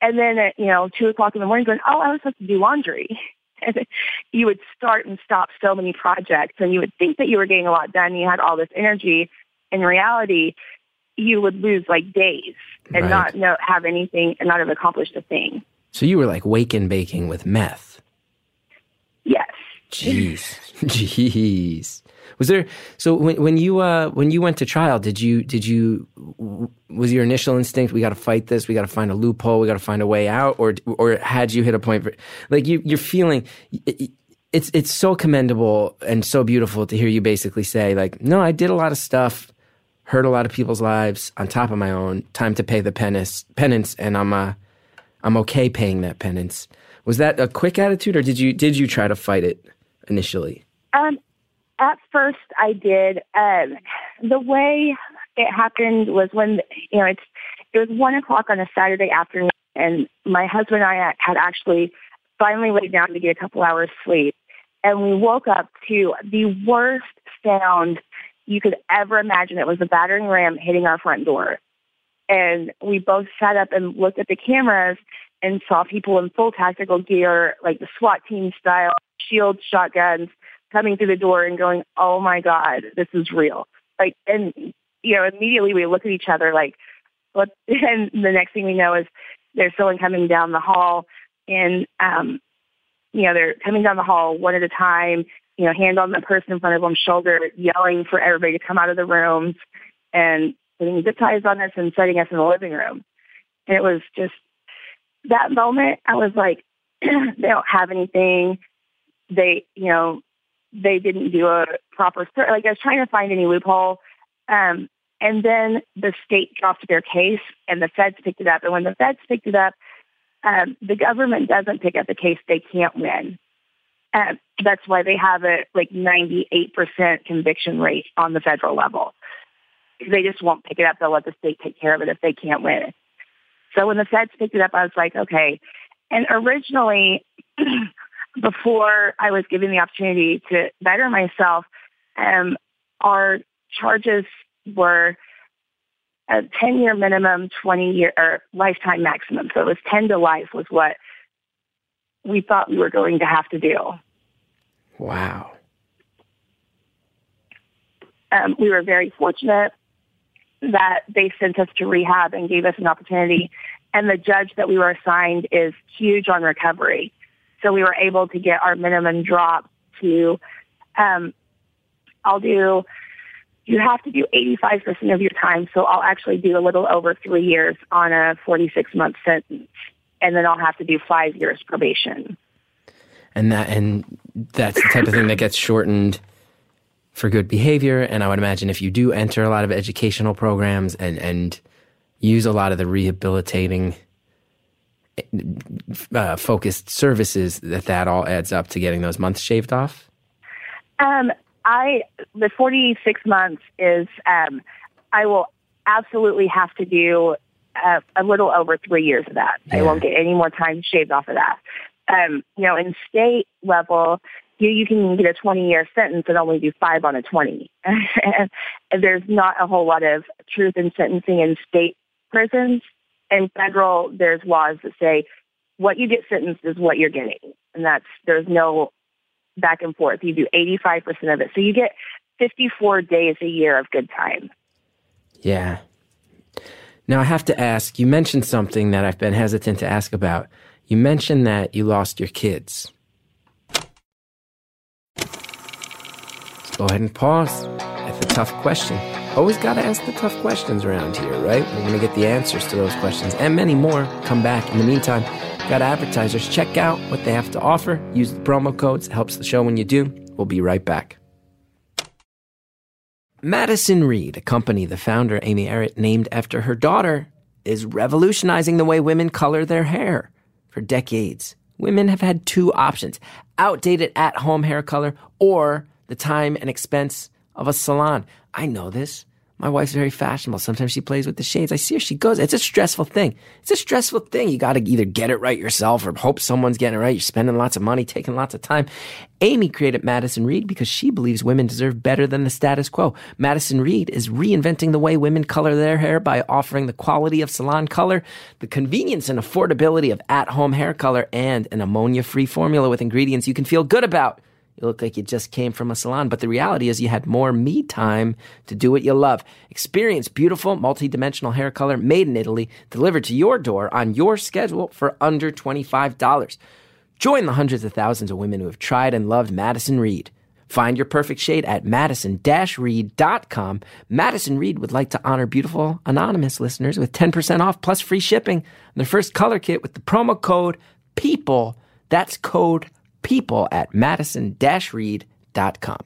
And then at, you know, two o'clock in the morning going, oh, I was supposed to do laundry. and you would start and stop so many projects and you would think that you were getting a lot done. You had all this energy. In reality, you would lose like days and right. not know, have anything and not have accomplished a thing. So you were like wake and baking with meth. Yes. Jeez. Jeez. Was there so when when you uh when you went to trial did you did you was your initial instinct we got to fight this we got to find a loophole we got to find a way out or or had you hit a point for, like you you're feeling it's it's so commendable and so beautiful to hear you basically say like no I did a lot of stuff hurt a lot of people's lives on top of my own time to pay the penance penance and I'm uh I'm okay paying that penance. Was that a quick attitude or did you did you try to fight it initially? Um at first, I did. Um, the way it happened was when you know it's it was one o'clock on a Saturday afternoon, and my husband and I had actually finally laid down to get a couple hours sleep, and we woke up to the worst sound you could ever imagine. It was a battering ram hitting our front door, and we both sat up and looked at the cameras and saw people in full tactical gear, like the SWAT team style, shields, shotguns coming through the door and going, "Oh my God, this is real!" Like, and you know, immediately we look at each other like, "What?" And the next thing we know is there's someone coming down the hall, and um, you know, they're coming down the hall one at a time. You know, hand on the person in front of them, shoulder, yelling for everybody to come out of the rooms, and putting zip ties on us and setting us in the living room. And it was just that moment. I was like, they don't have anything. They, you know, they didn't do a proper search. Like I was trying to find any loophole. Um, And then the state dropped their case and the feds picked it up. And when the feds picked it up, um, the government doesn't pick up the case, they can't win. Um, that's why they have a like 98% conviction rate on the federal level. They just won't pick it up. They'll let the state take care of it if they can't win. So when the feds picked it up, I was like, okay. And originally, before I was given the opportunity to better myself, um, our charges were a 10 year minimum, 20 year or lifetime maximum. So it was 10 to life was what we thought we were going to have to do. Wow. Um, we were very fortunate that they sent us to rehab and gave us an opportunity. And the judge that we were assigned is huge on recovery. So we were able to get our minimum drop to, um, I'll do you have to do 85% of your time. So I'll actually do a little over three years on a 46 month sentence. And then I'll have to do five years probation. And that, and that's the type of thing that gets shortened for good behavior. And I would imagine if you do enter a lot of educational programs and, and use a lot of the rehabilitating uh, focused services, that that all adds up to getting those months shaved off. Um, I the 46 months is um, I will absolutely have to do uh, a little over three years of that. Yeah. I won't get any more time shaved off of that. Um, you know, in state level, you you can get a 20 year sentence and only do five on a 20. there's not a whole lot of truth in sentencing in state prisons. And federal, there's laws that say what you get sentenced is what you're getting, and that's there's no back and forth. You do 85% of it. So you get 54 days a year of good time. Yeah. Now I have to ask, you mentioned something that I've been hesitant to ask about. You mentioned that you lost your kids. Let's go ahead and pause. That's a tough question. Always got to ask the tough questions around here, right? We're going to get the answers to those questions and many more. Come back. In the meantime, Got advertisers. Check out what they have to offer. Use the promo codes. It helps the show when you do. We'll be right back. Madison Reed, a company the founder, Amy Errett, named after her daughter, is revolutionizing the way women color their hair. For decades, women have had two options outdated at home hair color or the time and expense of a salon. I know this. My wife's very fashionable. Sometimes she plays with the shades. I see her, she goes. It's a stressful thing. It's a stressful thing. You got to either get it right yourself or hope someone's getting it right. You're spending lots of money, taking lots of time. Amy created Madison Reed because she believes women deserve better than the status quo. Madison Reed is reinventing the way women color their hair by offering the quality of salon color, the convenience and affordability of at home hair color, and an ammonia free formula with ingredients you can feel good about. You look like you just came from a salon, but the reality is you had more me time to do what you love. Experience beautiful, multi-dimensional hair color made in Italy, delivered to your door on your schedule for under $25. Join the hundreds of thousands of women who have tried and loved Madison Reed. Find your perfect shade at madison-reed.com. Madison Reed would like to honor beautiful anonymous listeners with 10% off plus free shipping on their first color kit with the promo code PEOPLE. That's code people at madison-reed.com.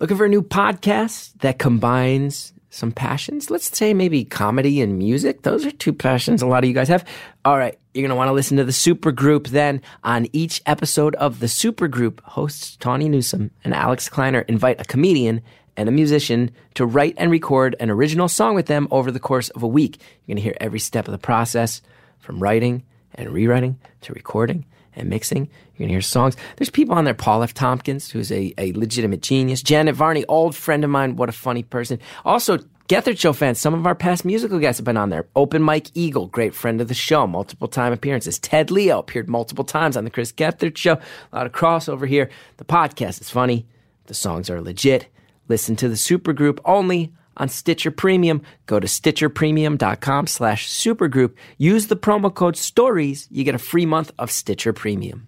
Looking for a new podcast that combines some passions? Let's say maybe comedy and music. Those are two passions a lot of you guys have. All right, you're going to want to listen to the Super Group then. On each episode of the Super Group, hosts Tawny Newsome and Alex Kleiner invite a comedian and a musician to write and record an original song with them over the course of a week. You're going to hear every step of the process from writing and rewriting to recording and mixing. You're going to hear songs. There's people on there. Paul F. Tompkins, who's a, a legitimate genius. Janet Varney, old friend of mine. What a funny person. Also, Gethard Show fans, some of our past musical guests have been on there. Open Mike Eagle, great friend of the show, multiple time appearances. Ted Leo appeared multiple times on the Chris Gethard Show. A lot of crossover here. The podcast is funny. The songs are legit. Listen to the supergroup only on Stitcher Premium. Go to stitcherpremium.com slash supergroup. Use the promo code STORIES. You get a free month of Stitcher Premium.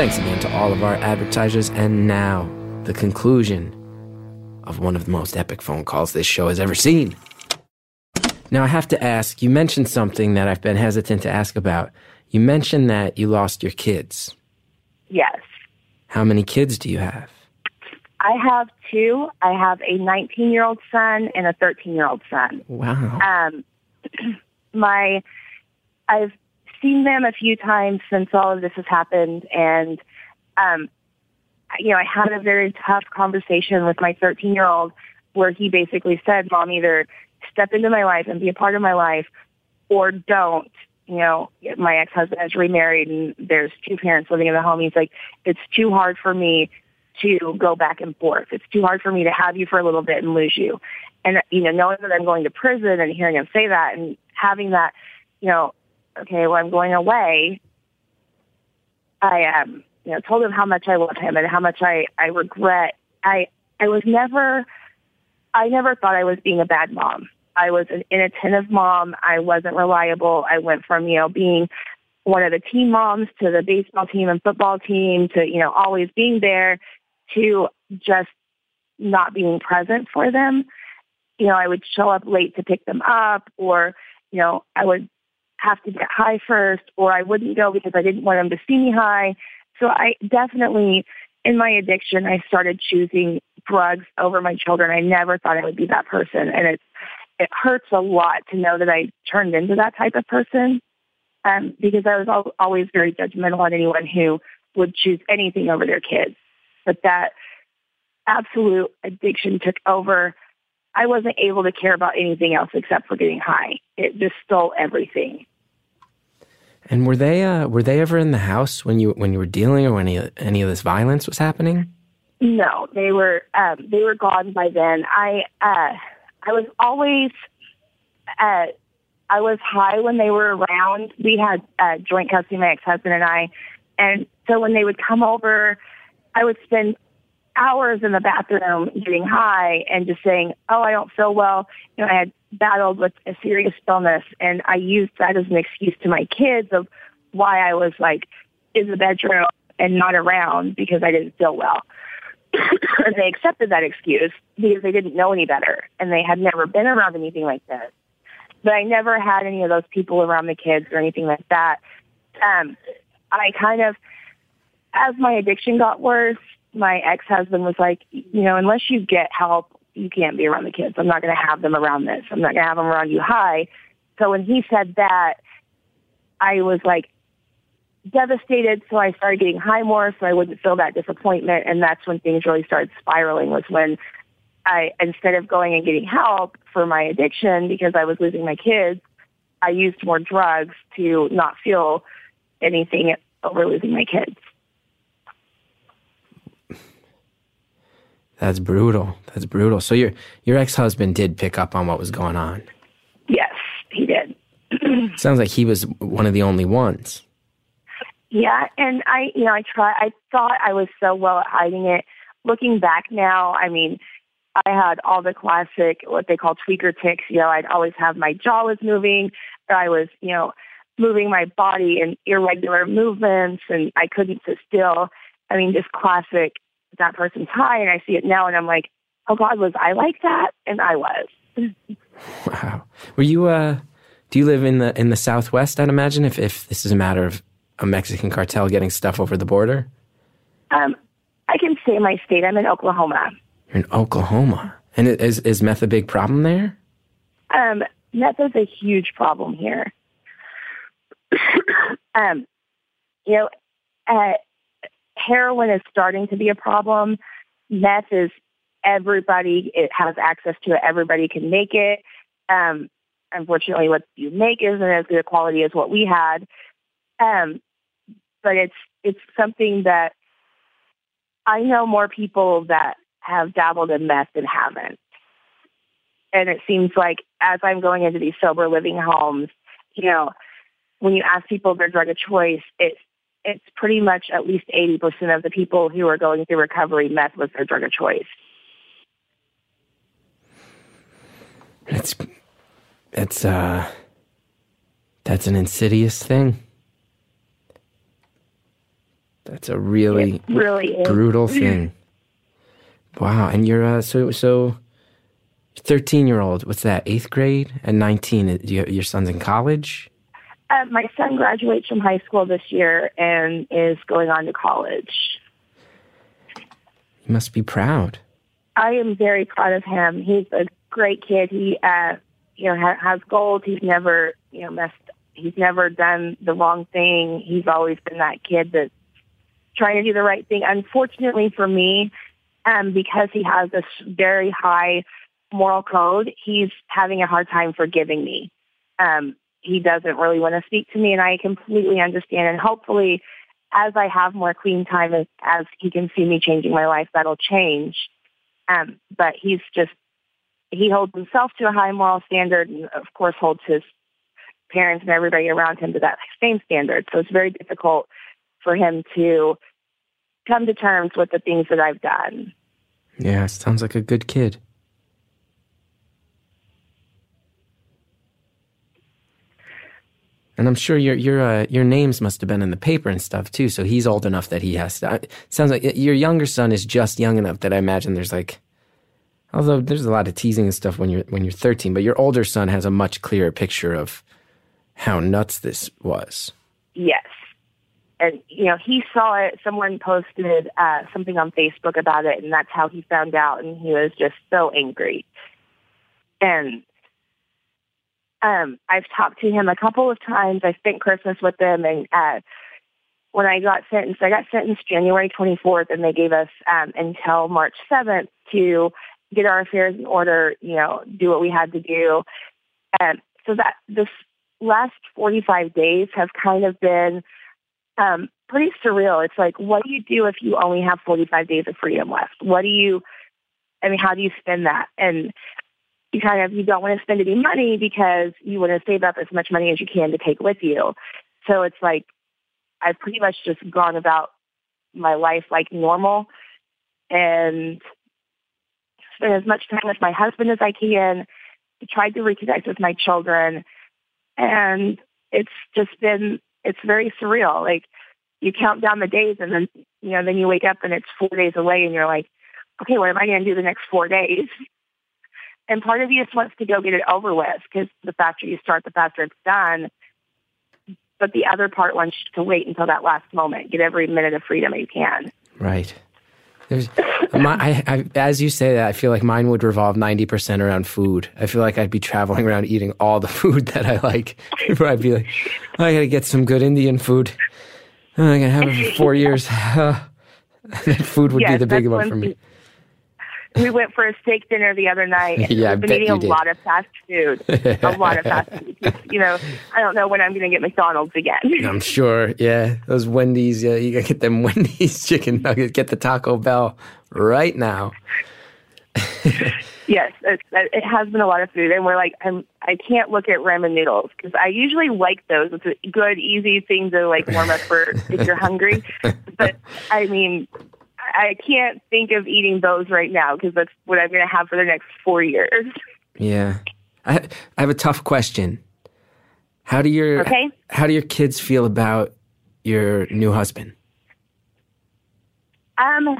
Thanks again to all of our advertisers. And now, the conclusion of one of the most epic phone calls this show has ever seen. Now, I have to ask you mentioned something that I've been hesitant to ask about. You mentioned that you lost your kids. Yes. How many kids do you have? I have two. I have a 19 year old son and a 13 year old son. Wow. Um, my, I've seen them a few times since all of this has happened, and um, you know, I had a very tough conversation with my 13 year old where he basically said, "Mom, either step into my life and be a part of my life, or don't." You know, my ex husband is remarried, and there's two parents living in the home. He's like, "It's too hard for me." to go back and forth. It's too hard for me to have you for a little bit and lose you. And, you know, knowing that I'm going to prison and hearing him say that and having that, you know, okay, well, I'm going away. I, um, you know, told him how much I love him and how much I, I regret. I, I was never, I never thought I was being a bad mom. I was an inattentive mom. I wasn't reliable. I went from, you know, being one of the team moms to the baseball team and football team to, you know, always being there to just not being present for them. You know, I would show up late to pick them up or, you know, I would have to get high first or I wouldn't go because I didn't want them to see me high. So I definitely, in my addiction, I started choosing drugs over my children. I never thought I would be that person. And it, it hurts a lot to know that I turned into that type of person um, because I was al- always very judgmental on anyone who would choose anything over their kids but that absolute addiction took over. I wasn't able to care about anything else except for getting high. It just stole everything. And were they uh, were they ever in the house when you when you were dealing or when any any of this violence was happening? No, they were um, they were gone by then. I uh, I was always uh, I was high when they were around. We had uh, joint custody, my ex husband and I, and so when they would come over, I would spend hours in the bathroom getting high and just saying, "Oh, I don't feel well." You know, I had battled with a serious illness, and I used that as an excuse to my kids of why I was like in the bedroom and not around because I didn't feel well. and they accepted that excuse because they didn't know any better and they had never been around anything like this. But I never had any of those people around the kids or anything like that. Um, I kind of as my addiction got worse, my ex-husband was like, you know, unless you get help, you can't be around the kids. I'm not going to have them around this. I'm not going to have them around you high. So when he said that, I was like devastated. So I started getting high more so I wouldn't feel that disappointment. And that's when things really started spiraling was when I, instead of going and getting help for my addiction because I was losing my kids, I used more drugs to not feel anything over losing my kids. That's brutal. That's brutal. So your your ex husband did pick up on what was going on. Yes, he did. Sounds like he was one of the only ones. Yeah, and I, you know, I try. I thought I was so well at hiding it. Looking back now, I mean, I had all the classic what they call tweaker ticks. You know, I'd always have my jaw was moving, or I was, you know, moving my body in irregular movements, and I couldn't sit still. I mean, just classic that person's high and I see it now and I'm like, oh God, was I like that? And I was. wow. Were you, uh, do you live in the, in the Southwest, I'd imagine, if, if this is a matter of a Mexican cartel getting stuff over the border? Um, I can say my state. I'm in Oklahoma. You're in Oklahoma. And is, is meth a big problem there? Um, meth is a huge problem here. um, you know, uh, heroin is starting to be a problem. Meth is everybody it has access to it. Everybody can make it. Um, unfortunately, what you make isn't as good a quality as what we had. Um, but it's it's something that I know more people that have dabbled in meth than haven't. And it seems like as I'm going into these sober living homes, you know, when you ask people their drug of choice, it's it's pretty much at least 80% of the people who are going through recovery, meth was their drug of choice. It's, it's, uh, that's an insidious thing. That's a really, really brutal thing. Wow. And you're, uh, so, so 13 year old, what's that, eighth grade? And 19, your son's in college? Uh, my son graduates from high school this year and is going on to college. You must be proud. I am very proud of him. He's a great kid. He, uh, you know, ha- has goals. He's never, you know, messed. He's never done the wrong thing. He's always been that kid that's trying to do the right thing. Unfortunately for me, um, because he has this very high moral code, he's having a hard time forgiving me. Um, he doesn't really want to speak to me, and I completely understand. And hopefully, as I have more clean time, as, as he can see me changing my life, that'll change. Um, but he's just he holds himself to a high moral standard, and of course holds his parents and everybody around him to that same standard. So it's very difficult for him to come to terms with the things that I've done. Yeah, sounds like a good kid. And I'm sure your your uh, your names must have been in the paper and stuff too. So he's old enough that he has to. It sounds like your younger son is just young enough that I imagine there's like, although there's a lot of teasing and stuff when you're when you're 13, but your older son has a much clearer picture of how nuts this was. Yes, and you know he saw it. Someone posted uh, something on Facebook about it, and that's how he found out. And he was just so angry. And um, I've talked to him a couple of times. I spent Christmas with him, and uh, when I got sentenced, I got sentenced January 24th, and they gave us um, until March 7th to get our affairs in order. You know, do what we had to do. And so that this last 45 days have kind of been um, pretty surreal. It's like, what do you do if you only have 45 days of freedom left? What do you, I mean, how do you spend that? And you kind of you don't want to spend any money because you want to save up as much money as you can to take with you. So it's like I've pretty much just gone about my life like normal and spend as much time with my husband as I can, tried to reconnect with my children and it's just been it's very surreal. Like you count down the days and then you know, then you wake up and it's four days away and you're like, Okay, what am I gonna do the next four days? And part of you just wants to go get it over with because the faster you start, the faster it's done. But the other part wants to wait until that last moment, get every minute of freedom you can. Right. There's, my, I, I, as you say that, I feel like mine would revolve 90% around food. I feel like I'd be traveling around eating all the food that I like. I'd be like, oh, I got to get some good Indian food. Oh, I got to have it for four years. food would yes, be the big one for me we went for a steak dinner the other night. yeah, I've been eating a did. lot of fast food. a lot of fast food. You know, I don't know when I'm going to get McDonald's again. I'm sure. Yeah, those Wendy's. Yeah, you got to get them Wendy's chicken nuggets. Get the Taco Bell right now. yes, it, it has been a lot of food, and we're like, I'm, I can't look at ramen noodles because I usually like those. It's a good, easy thing to like warm up for if you're hungry. But I mean, I can't think of eating those right now because that's what I'm going to have for the next four years. Yeah, I, I have a tough question. How do your okay. how do your kids feel about your new husband? Um,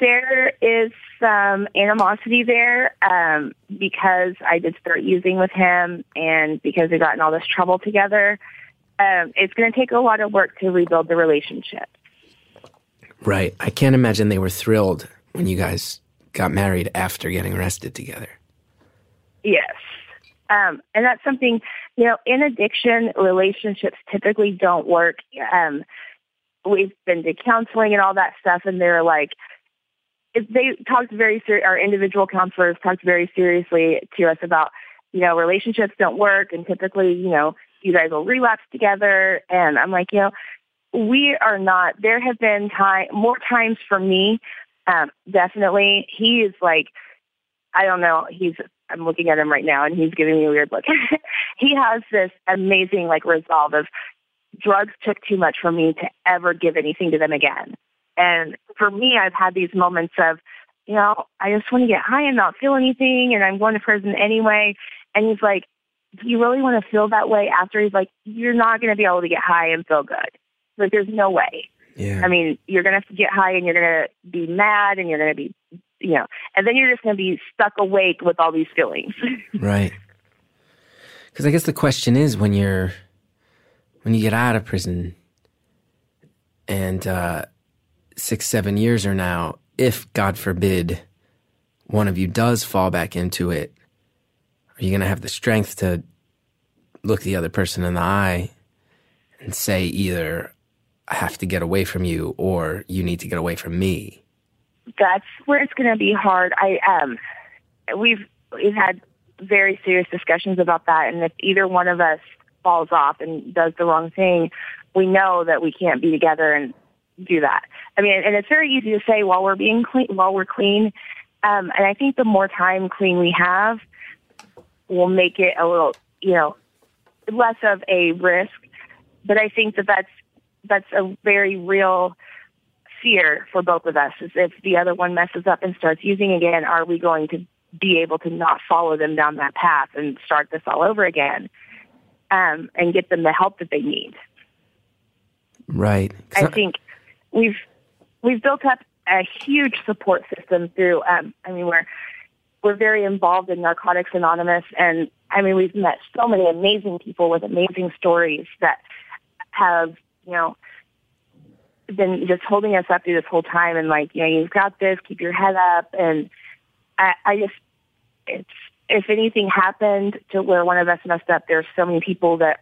there is some animosity there um, because I did start using with him, and because we got in all this trouble together. Um, it's going to take a lot of work to rebuild the relationship. Right. I can't imagine they were thrilled when you guys got married after getting arrested together. Yes. Um, and that's something, you know, in addiction, relationships typically don't work. Um, we've been to counseling and all that stuff, and they're like, they talked very ser- our individual counselors talked very seriously to us about, you know, relationships don't work, and typically, you know, you guys will relapse together. And I'm like, you know, we are not. There have been time, more times for me, um, definitely. He is like, I don't know. He's. I'm looking at him right now, and he's giving me a weird look. he has this amazing like resolve of drugs took too much for me to ever give anything to them again. And for me, I've had these moments of, you know, I just want to get high and not feel anything, and I'm going to prison anyway. And he's like, do you really want to feel that way after? He's like, you're not going to be able to get high and feel good. Like there's no way. Yeah. I mean, you're gonna have to get high and you're gonna be mad and you're gonna be, you know, and then you're just gonna be stuck awake with all these feelings. right. Because I guess the question is when you're when you get out of prison and uh, six seven years are now if, God forbid, one of you does fall back into it, are you going to have the strength to look the other person in the eye and say either, I have to get away from you or you need to get away from me? That's where it's going to be hard. I um, we've we've had very serious discussions about that, and if either one of us falls off and does the wrong thing, we know that we can't be together and do that. I mean, and it's very easy to say while we're being clean, while we're clean. Um, and I think the more time clean we have, will make it a little, you know, less of a risk. But I think that that's that's a very real fear for both of us. Is if the other one messes up and starts using again, are we going to be able to not follow them down that path and start this all over again, um, and get them the help that they need? Right. I think we've we've built up a huge support system through. Um, I mean, we're we're very involved in Narcotics Anonymous, and I mean, we've met so many amazing people with amazing stories that have you know been just holding us up through this whole time, and like you know, you've got this, keep your head up, and I, I just it's if anything happened to where one of us messed up, there's so many people that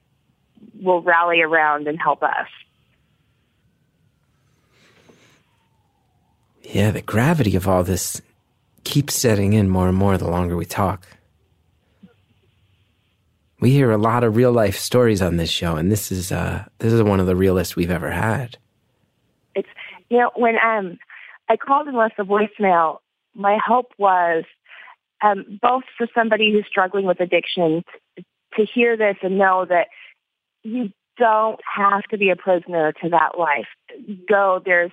will rally around and help us. Yeah, the gravity of all this keeps setting in more and more the longer we talk. We hear a lot of real life stories on this show, and this is uh, this is one of the realest we've ever had. It's you know when um I called and left a voicemail, my hope was um, both for somebody who's struggling with addiction to hear this and know that you don't have to be a prisoner to that life. Go there's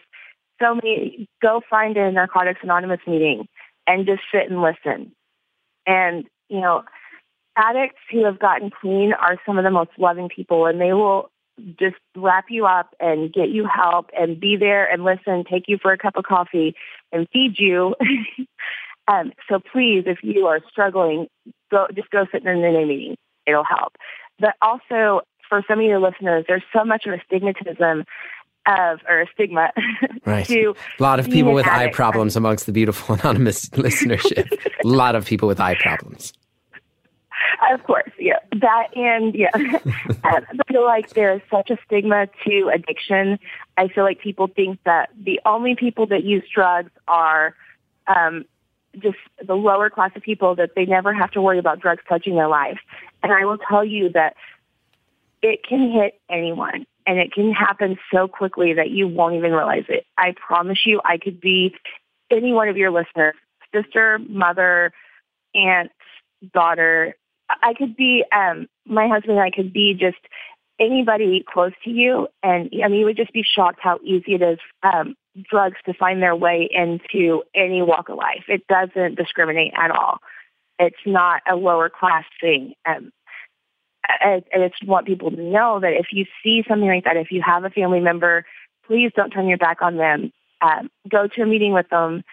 so many, go find a Narcotics Anonymous meeting and just sit and listen. And, you know, addicts who have gotten clean are some of the most loving people and they will just wrap you up and get you help and be there and listen, take you for a cup of coffee and feed you. um, so please, if you are struggling, go just go sit in an AA meeting. It'll help. But also for some of your listeners, there's so much of a stigmatism of or a stigma right. to a lot of people with eye problems amongst the beautiful anonymous listenership. a lot of people with eye problems. Of course, yeah, that and yeah. I feel like there's such a stigma to addiction. I feel like people think that the only people that use drugs are um, just the lower class of people that they never have to worry about drugs touching their life. And I will tell you that it can hit anyone and it can happen so quickly that you won't even realize it. I promise you, I could be any one of your listeners, sister, mother, aunt, daughter. I could be, um, my husband I could be just anybody close to you. And I mean, you would just be shocked how easy it is, um, drugs to find their way into any walk of life. It doesn't discriminate at all. It's not a lower class thing. Um, I, I just want people to know that if you see something like that, if you have a family member, please don't turn your back on them. Um, go to a meeting with them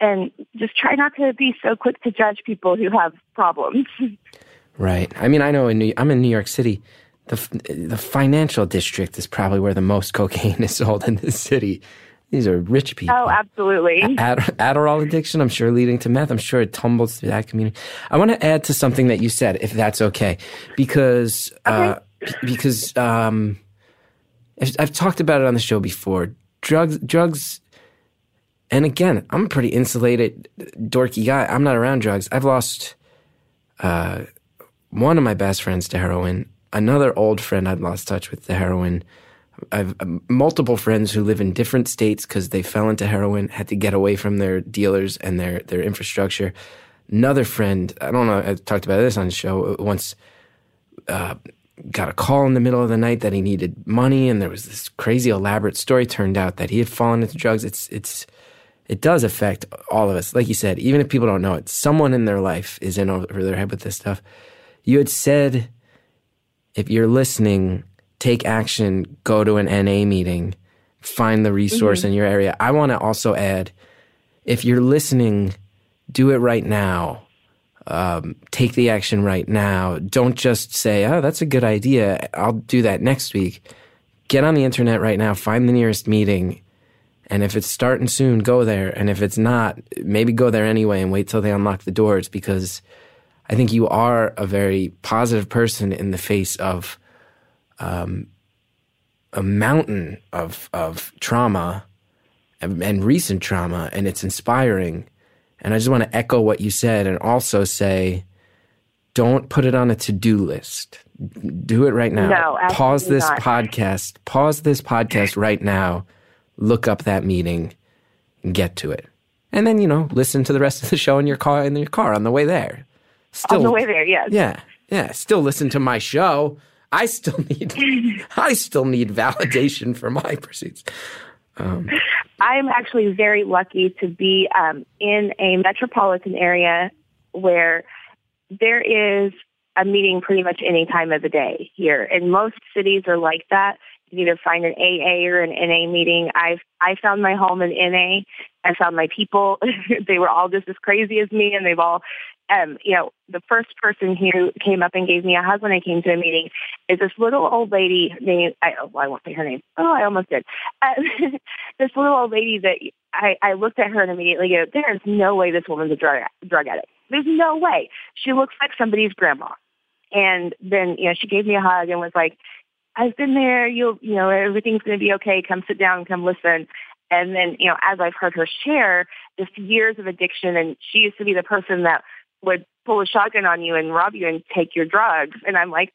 and just try not to be so quick to judge people who have problems. Right. I mean, I know in New, I'm in New York City. The the financial district is probably where the most cocaine is sold in the city. These are rich people. Oh, absolutely. Ad- Adderall addiction, I'm sure, leading to meth. I'm sure it tumbles through that community. I want to add to something that you said, if that's okay, because uh, okay. uh, because um, I've talked about it on the show before. Drugs, drugs, and again, I'm a pretty insulated, dorky guy. I'm not around drugs. I've lost uh, one of my best friends to heroin. Another old friend I'd lost touch with to heroin. I've um, multiple friends who live in different states because they fell into heroin, had to get away from their dealers and their their infrastructure. Another friend, I don't know, I talked about this on the show uh, once. Uh, got a call in the middle of the night that he needed money, and there was this crazy elaborate story. Turned out that he had fallen into drugs. It's it's it does affect all of us. Like you said, even if people don't know it, someone in their life is in over their head with this stuff. You had said, if you're listening take action, go to an NA meeting, find the resource mm-hmm. in your area. I want to also add if you're listening, do it right now. Um, take the action right now. Don't just say, oh, that's a good idea. I'll do that next week. Get on the internet right now, find the nearest meeting, And if it's starting soon, go there. And if it's not, maybe go there anyway and wait till they unlock the doors because I think you are a very positive person in the face of um, a mountain of of trauma and, and recent trauma, and it's inspiring. And I just want to echo what you said, and also say, don't put it on a to do list. Do it right now. No, pause this not. podcast. Pause this podcast right now. Look up that meeting and get to it. And then, you know, listen to the rest of the show in your car in your car on the way there. Still On the way there, yes. Yeah. Yeah. Still listen to my show. I still need I still need validation for my pursuits. I'm actually very lucky to be um, in a metropolitan area where there is a meeting pretty much any time of the day here. And most cities are like that. You either find an AA or an NA meeting. I've I found my home in NA. I found my people. they were all just as crazy as me, and they've all, um, you know, the first person who came up and gave me a hug when I came to a meeting is this little old lady named I, oh, I won't say her name. Oh, I almost did. Uh, this little old lady that I, I looked at her and immediately go, there is no way this woman's a drug drug addict. There's no way. She looks like somebody's grandma. And then, you know, she gave me a hug and was like, I've been there. You'll, you know, everything's going to be okay. Come sit down, come listen. And then, you know, as I've heard her share just years of addiction, and she used to be the person that would pull a shotgun on you and rob you and take your drugs. And I'm like,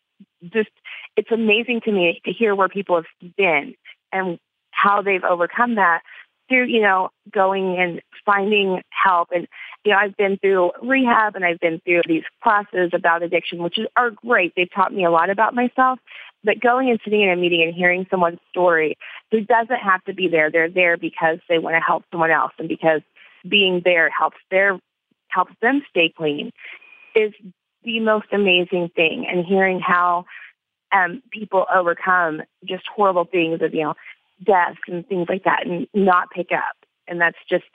just, it's amazing to me to hear where people have been and how they've overcome that through, you know, going and finding help. And, you know, I've been through rehab and I've been through these classes about addiction, which are great. They've taught me a lot about myself. But going and sitting in a meeting and hearing someone's story who doesn't have to be there, they're there because they want to help someone else and because being there helps their helps them stay clean is the most amazing thing. And hearing how um, people overcome just horrible things of, you know, deaths and things like that and not pick up. And that's just,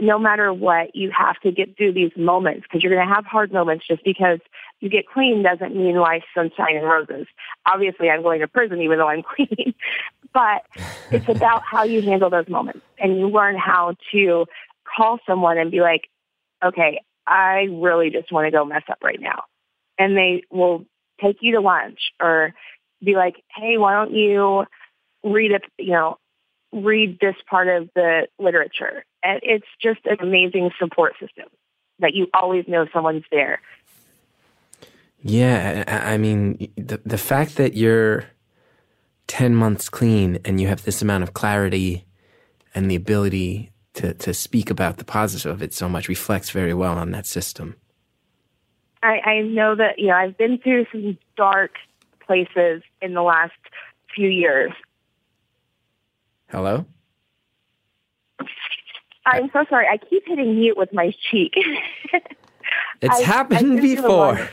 no matter what, you have to get through these moments because you're going to have hard moments just because you get clean doesn't mean life sunshine and roses. Obviously, I'm going to prison even though I'm clean, but it's about how you handle those moments and you learn how to call someone and be like, okay, I really just want to go mess up right now. And they will take you to lunch or be like, hey, why don't you read a, you know, read this part of the literature. And it's just an amazing support system that you always know someone's there. Yeah, I I mean, the the fact that you're ten months clean and you have this amount of clarity and the ability to to speak about the positive of it so much reflects very well on that system. I, I know that, you know, I've been through some dark places in the last few years. Hello. I'm so sorry. I keep hitting mute with my cheek. It's I- I happened a before.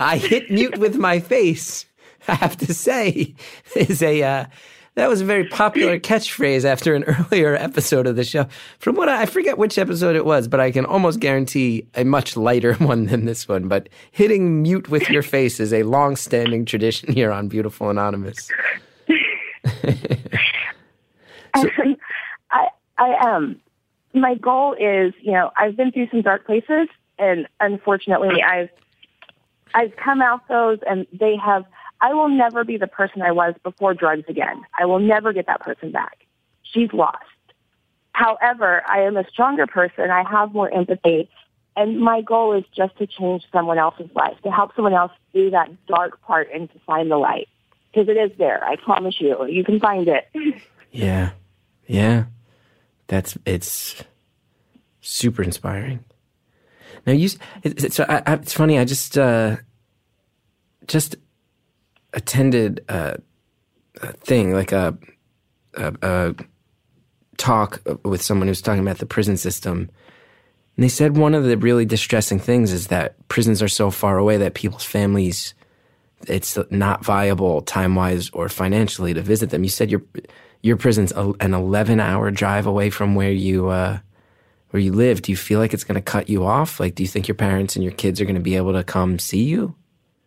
I hit mute with my face. I have to say, is a uh, that was a very popular catchphrase after an earlier episode of the show. From what I, I forget which episode it was, but I can almost guarantee a much lighter one than this one. But hitting mute with your face is a long-standing tradition here on Beautiful Anonymous. And I, I um, my goal is, you know, I've been through some dark places, and unfortunately, I've, I've come out those, and they have. I will never be the person I was before drugs again. I will never get that person back. She's lost. However, I am a stronger person. I have more empathy. And my goal is just to change someone else's life, to help someone else through that dark part and to find the light. Because it is there. I promise you. You can find it. Yeah, yeah, that's it's super inspiring. Now you, so it's funny. I just uh, just attended a, a thing like a, a a talk with someone who's talking about the prison system, and they said one of the really distressing things is that prisons are so far away that people's families it's not viable time wise or financially to visit them. You said your your prison's a, an eleven hour drive away from where you uh, where you live. Do you feel like it's going to cut you off? Like, do you think your parents and your kids are going to be able to come see you?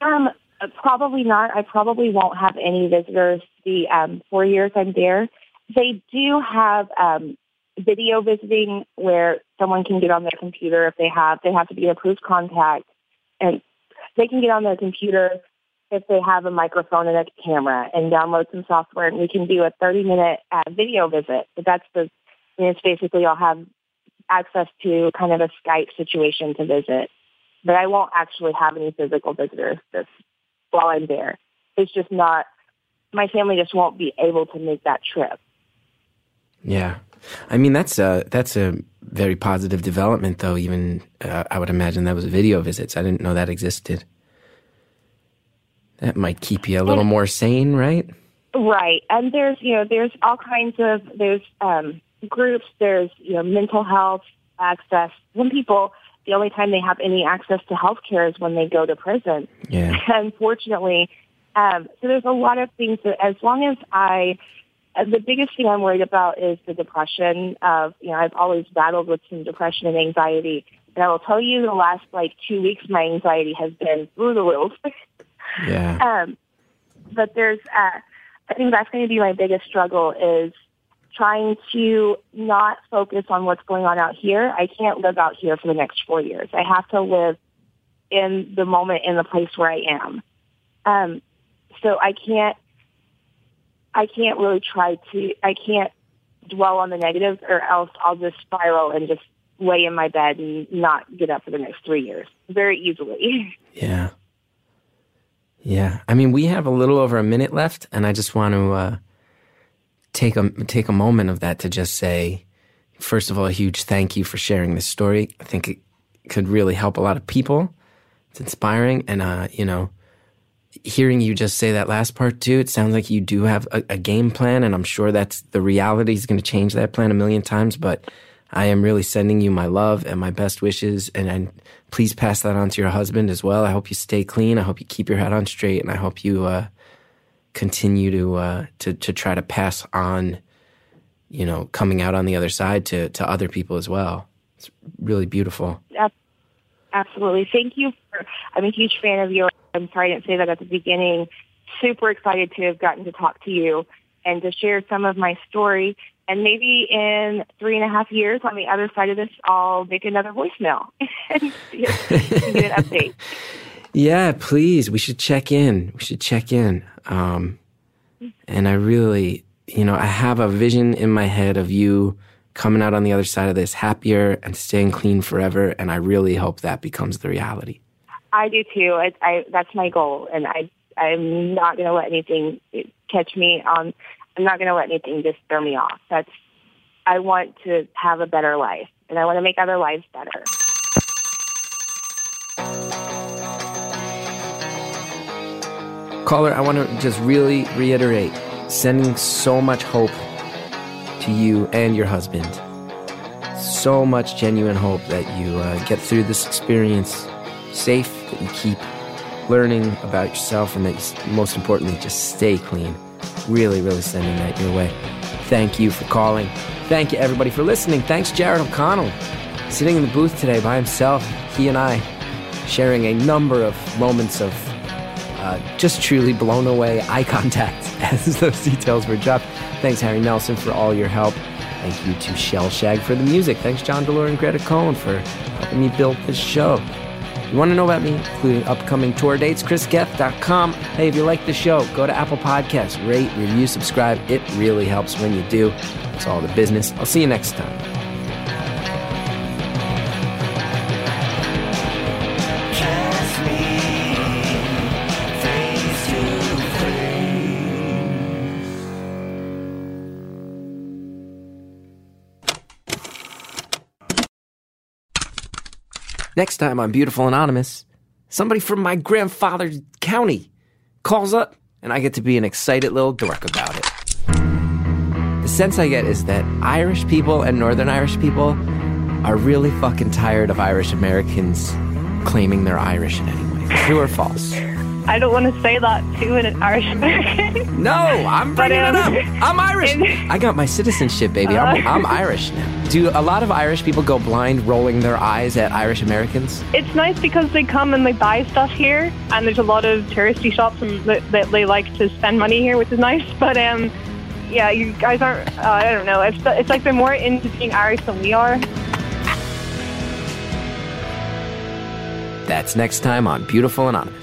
Um, probably not. I probably won't have any visitors the um, four years I'm there. they do have um, video visiting where someone can get on their computer if they have they have to be approved contact and they can get on their computer if they have a microphone and a camera and download some software and we can do a 30 minute uh, video visit but that's the I it's basically I'll have access to kind of a Skype situation to visit but I won't actually have any physical visitors this while I'm there it's just not my family just won't be able to make that trip Yeah. I mean, that's a, that's a very positive development, though. Even uh, I would imagine that was video visits. I didn't know that existed. That might keep you a little more sane, right? Right. And there's, you know, there's all kinds of, there's um, groups, there's, you know, mental health access. Some people, the only time they have any access to health care is when they go to prison. Yeah. Unfortunately, um, so there's a lot of things that as long as I, uh, the biggest thing I'm worried about is the depression of, you know, I've always battled with some depression and anxiety. And I will tell you the last like two weeks, my anxiety has been through the roof. Yeah. Um, but there's, uh, I think that's going to be my biggest struggle is trying to not focus on what's going on out here. I can't live out here for the next four years. I have to live in the moment in the place where I am. Um, so I can't, I can't really try to, I can't dwell on the negatives or else I'll just spiral and just lay in my bed and not get up for the next three years very easily. Yeah. Yeah. I mean, we have a little over a minute left, and I just want to uh, take a take a moment of that to just say, first of all, a huge thank you for sharing this story. I think it could really help a lot of people. It's inspiring, and uh, you know, hearing you just say that last part too, it sounds like you do have a, a game plan, and I'm sure that's the reality is going to change that plan a million times. But I am really sending you my love and my best wishes, and, please pass that on to your husband as well. I hope you stay clean. I hope you keep your head on straight, and I hope you uh, continue to uh, to to try to pass on, you know, coming out on the other side to to other people as well. It's really beautiful. Absolutely. Thank you for, I'm a huge fan of yours. I'm sorry I didn't say that at the beginning. Super excited to have gotten to talk to you and to share some of my story. And maybe in three and a half years on the other side of this, I'll make another voicemail and see if we can get an update. Yeah, please. We should check in. We should check in. Um, and I really, you know, I have a vision in my head of you coming out on the other side of this happier and staying clean forever. And I really hope that becomes the reality. I do too. I, I that's my goal, and I I'm not going to let anything catch me on. I'm not going to let anything just throw me off. That's I want to have a better life, and I want to make other lives better. Caller, I want to just really reiterate sending so much hope to you and your husband. So much genuine hope that you uh, get through this experience safe, that you keep learning about yourself, and that you, most importantly, just stay clean. Really, really sending that your way. Thank you for calling. Thank you, everybody, for listening. Thanks, Jared O'Connell, sitting in the booth today by himself. He and I sharing a number of moments of uh, just truly blown away eye contact as those details were dropped. Thanks, Harry Nelson, for all your help. Thank you to Shellshag for the music. Thanks, Jon DeLore and Greta Cohen, for helping me build this show. You want to know about me, including upcoming tour dates? chrisgethard.com. Hey, if you like the show, go to Apple Podcasts, rate, review, subscribe. It really helps when you do. It's all the business. I'll see you next time. Next time on Beautiful Anonymous, somebody from my grandfather's county calls up, and I get to be an excited little dork about it. The sense I get is that Irish people and Northern Irish people are really fucking tired of Irish Americans claiming they're Irish in any way. True or false? I don't want to say that to an Irish American. No, I'm bringing it up. um, I'm Irish. in- I got my citizenship, baby. I'm, I'm Irish now. Do a lot of Irish people go blind rolling their eyes at Irish Americans? it's nice because they come and they buy stuff here, and there's a lot of touristy shops and that, that they like to spend money here, which is nice. But um, yeah, you guys aren't. Uh, I don't know. It's it's like they're more into being Irish than we are. That's next time on Beautiful Anonymous.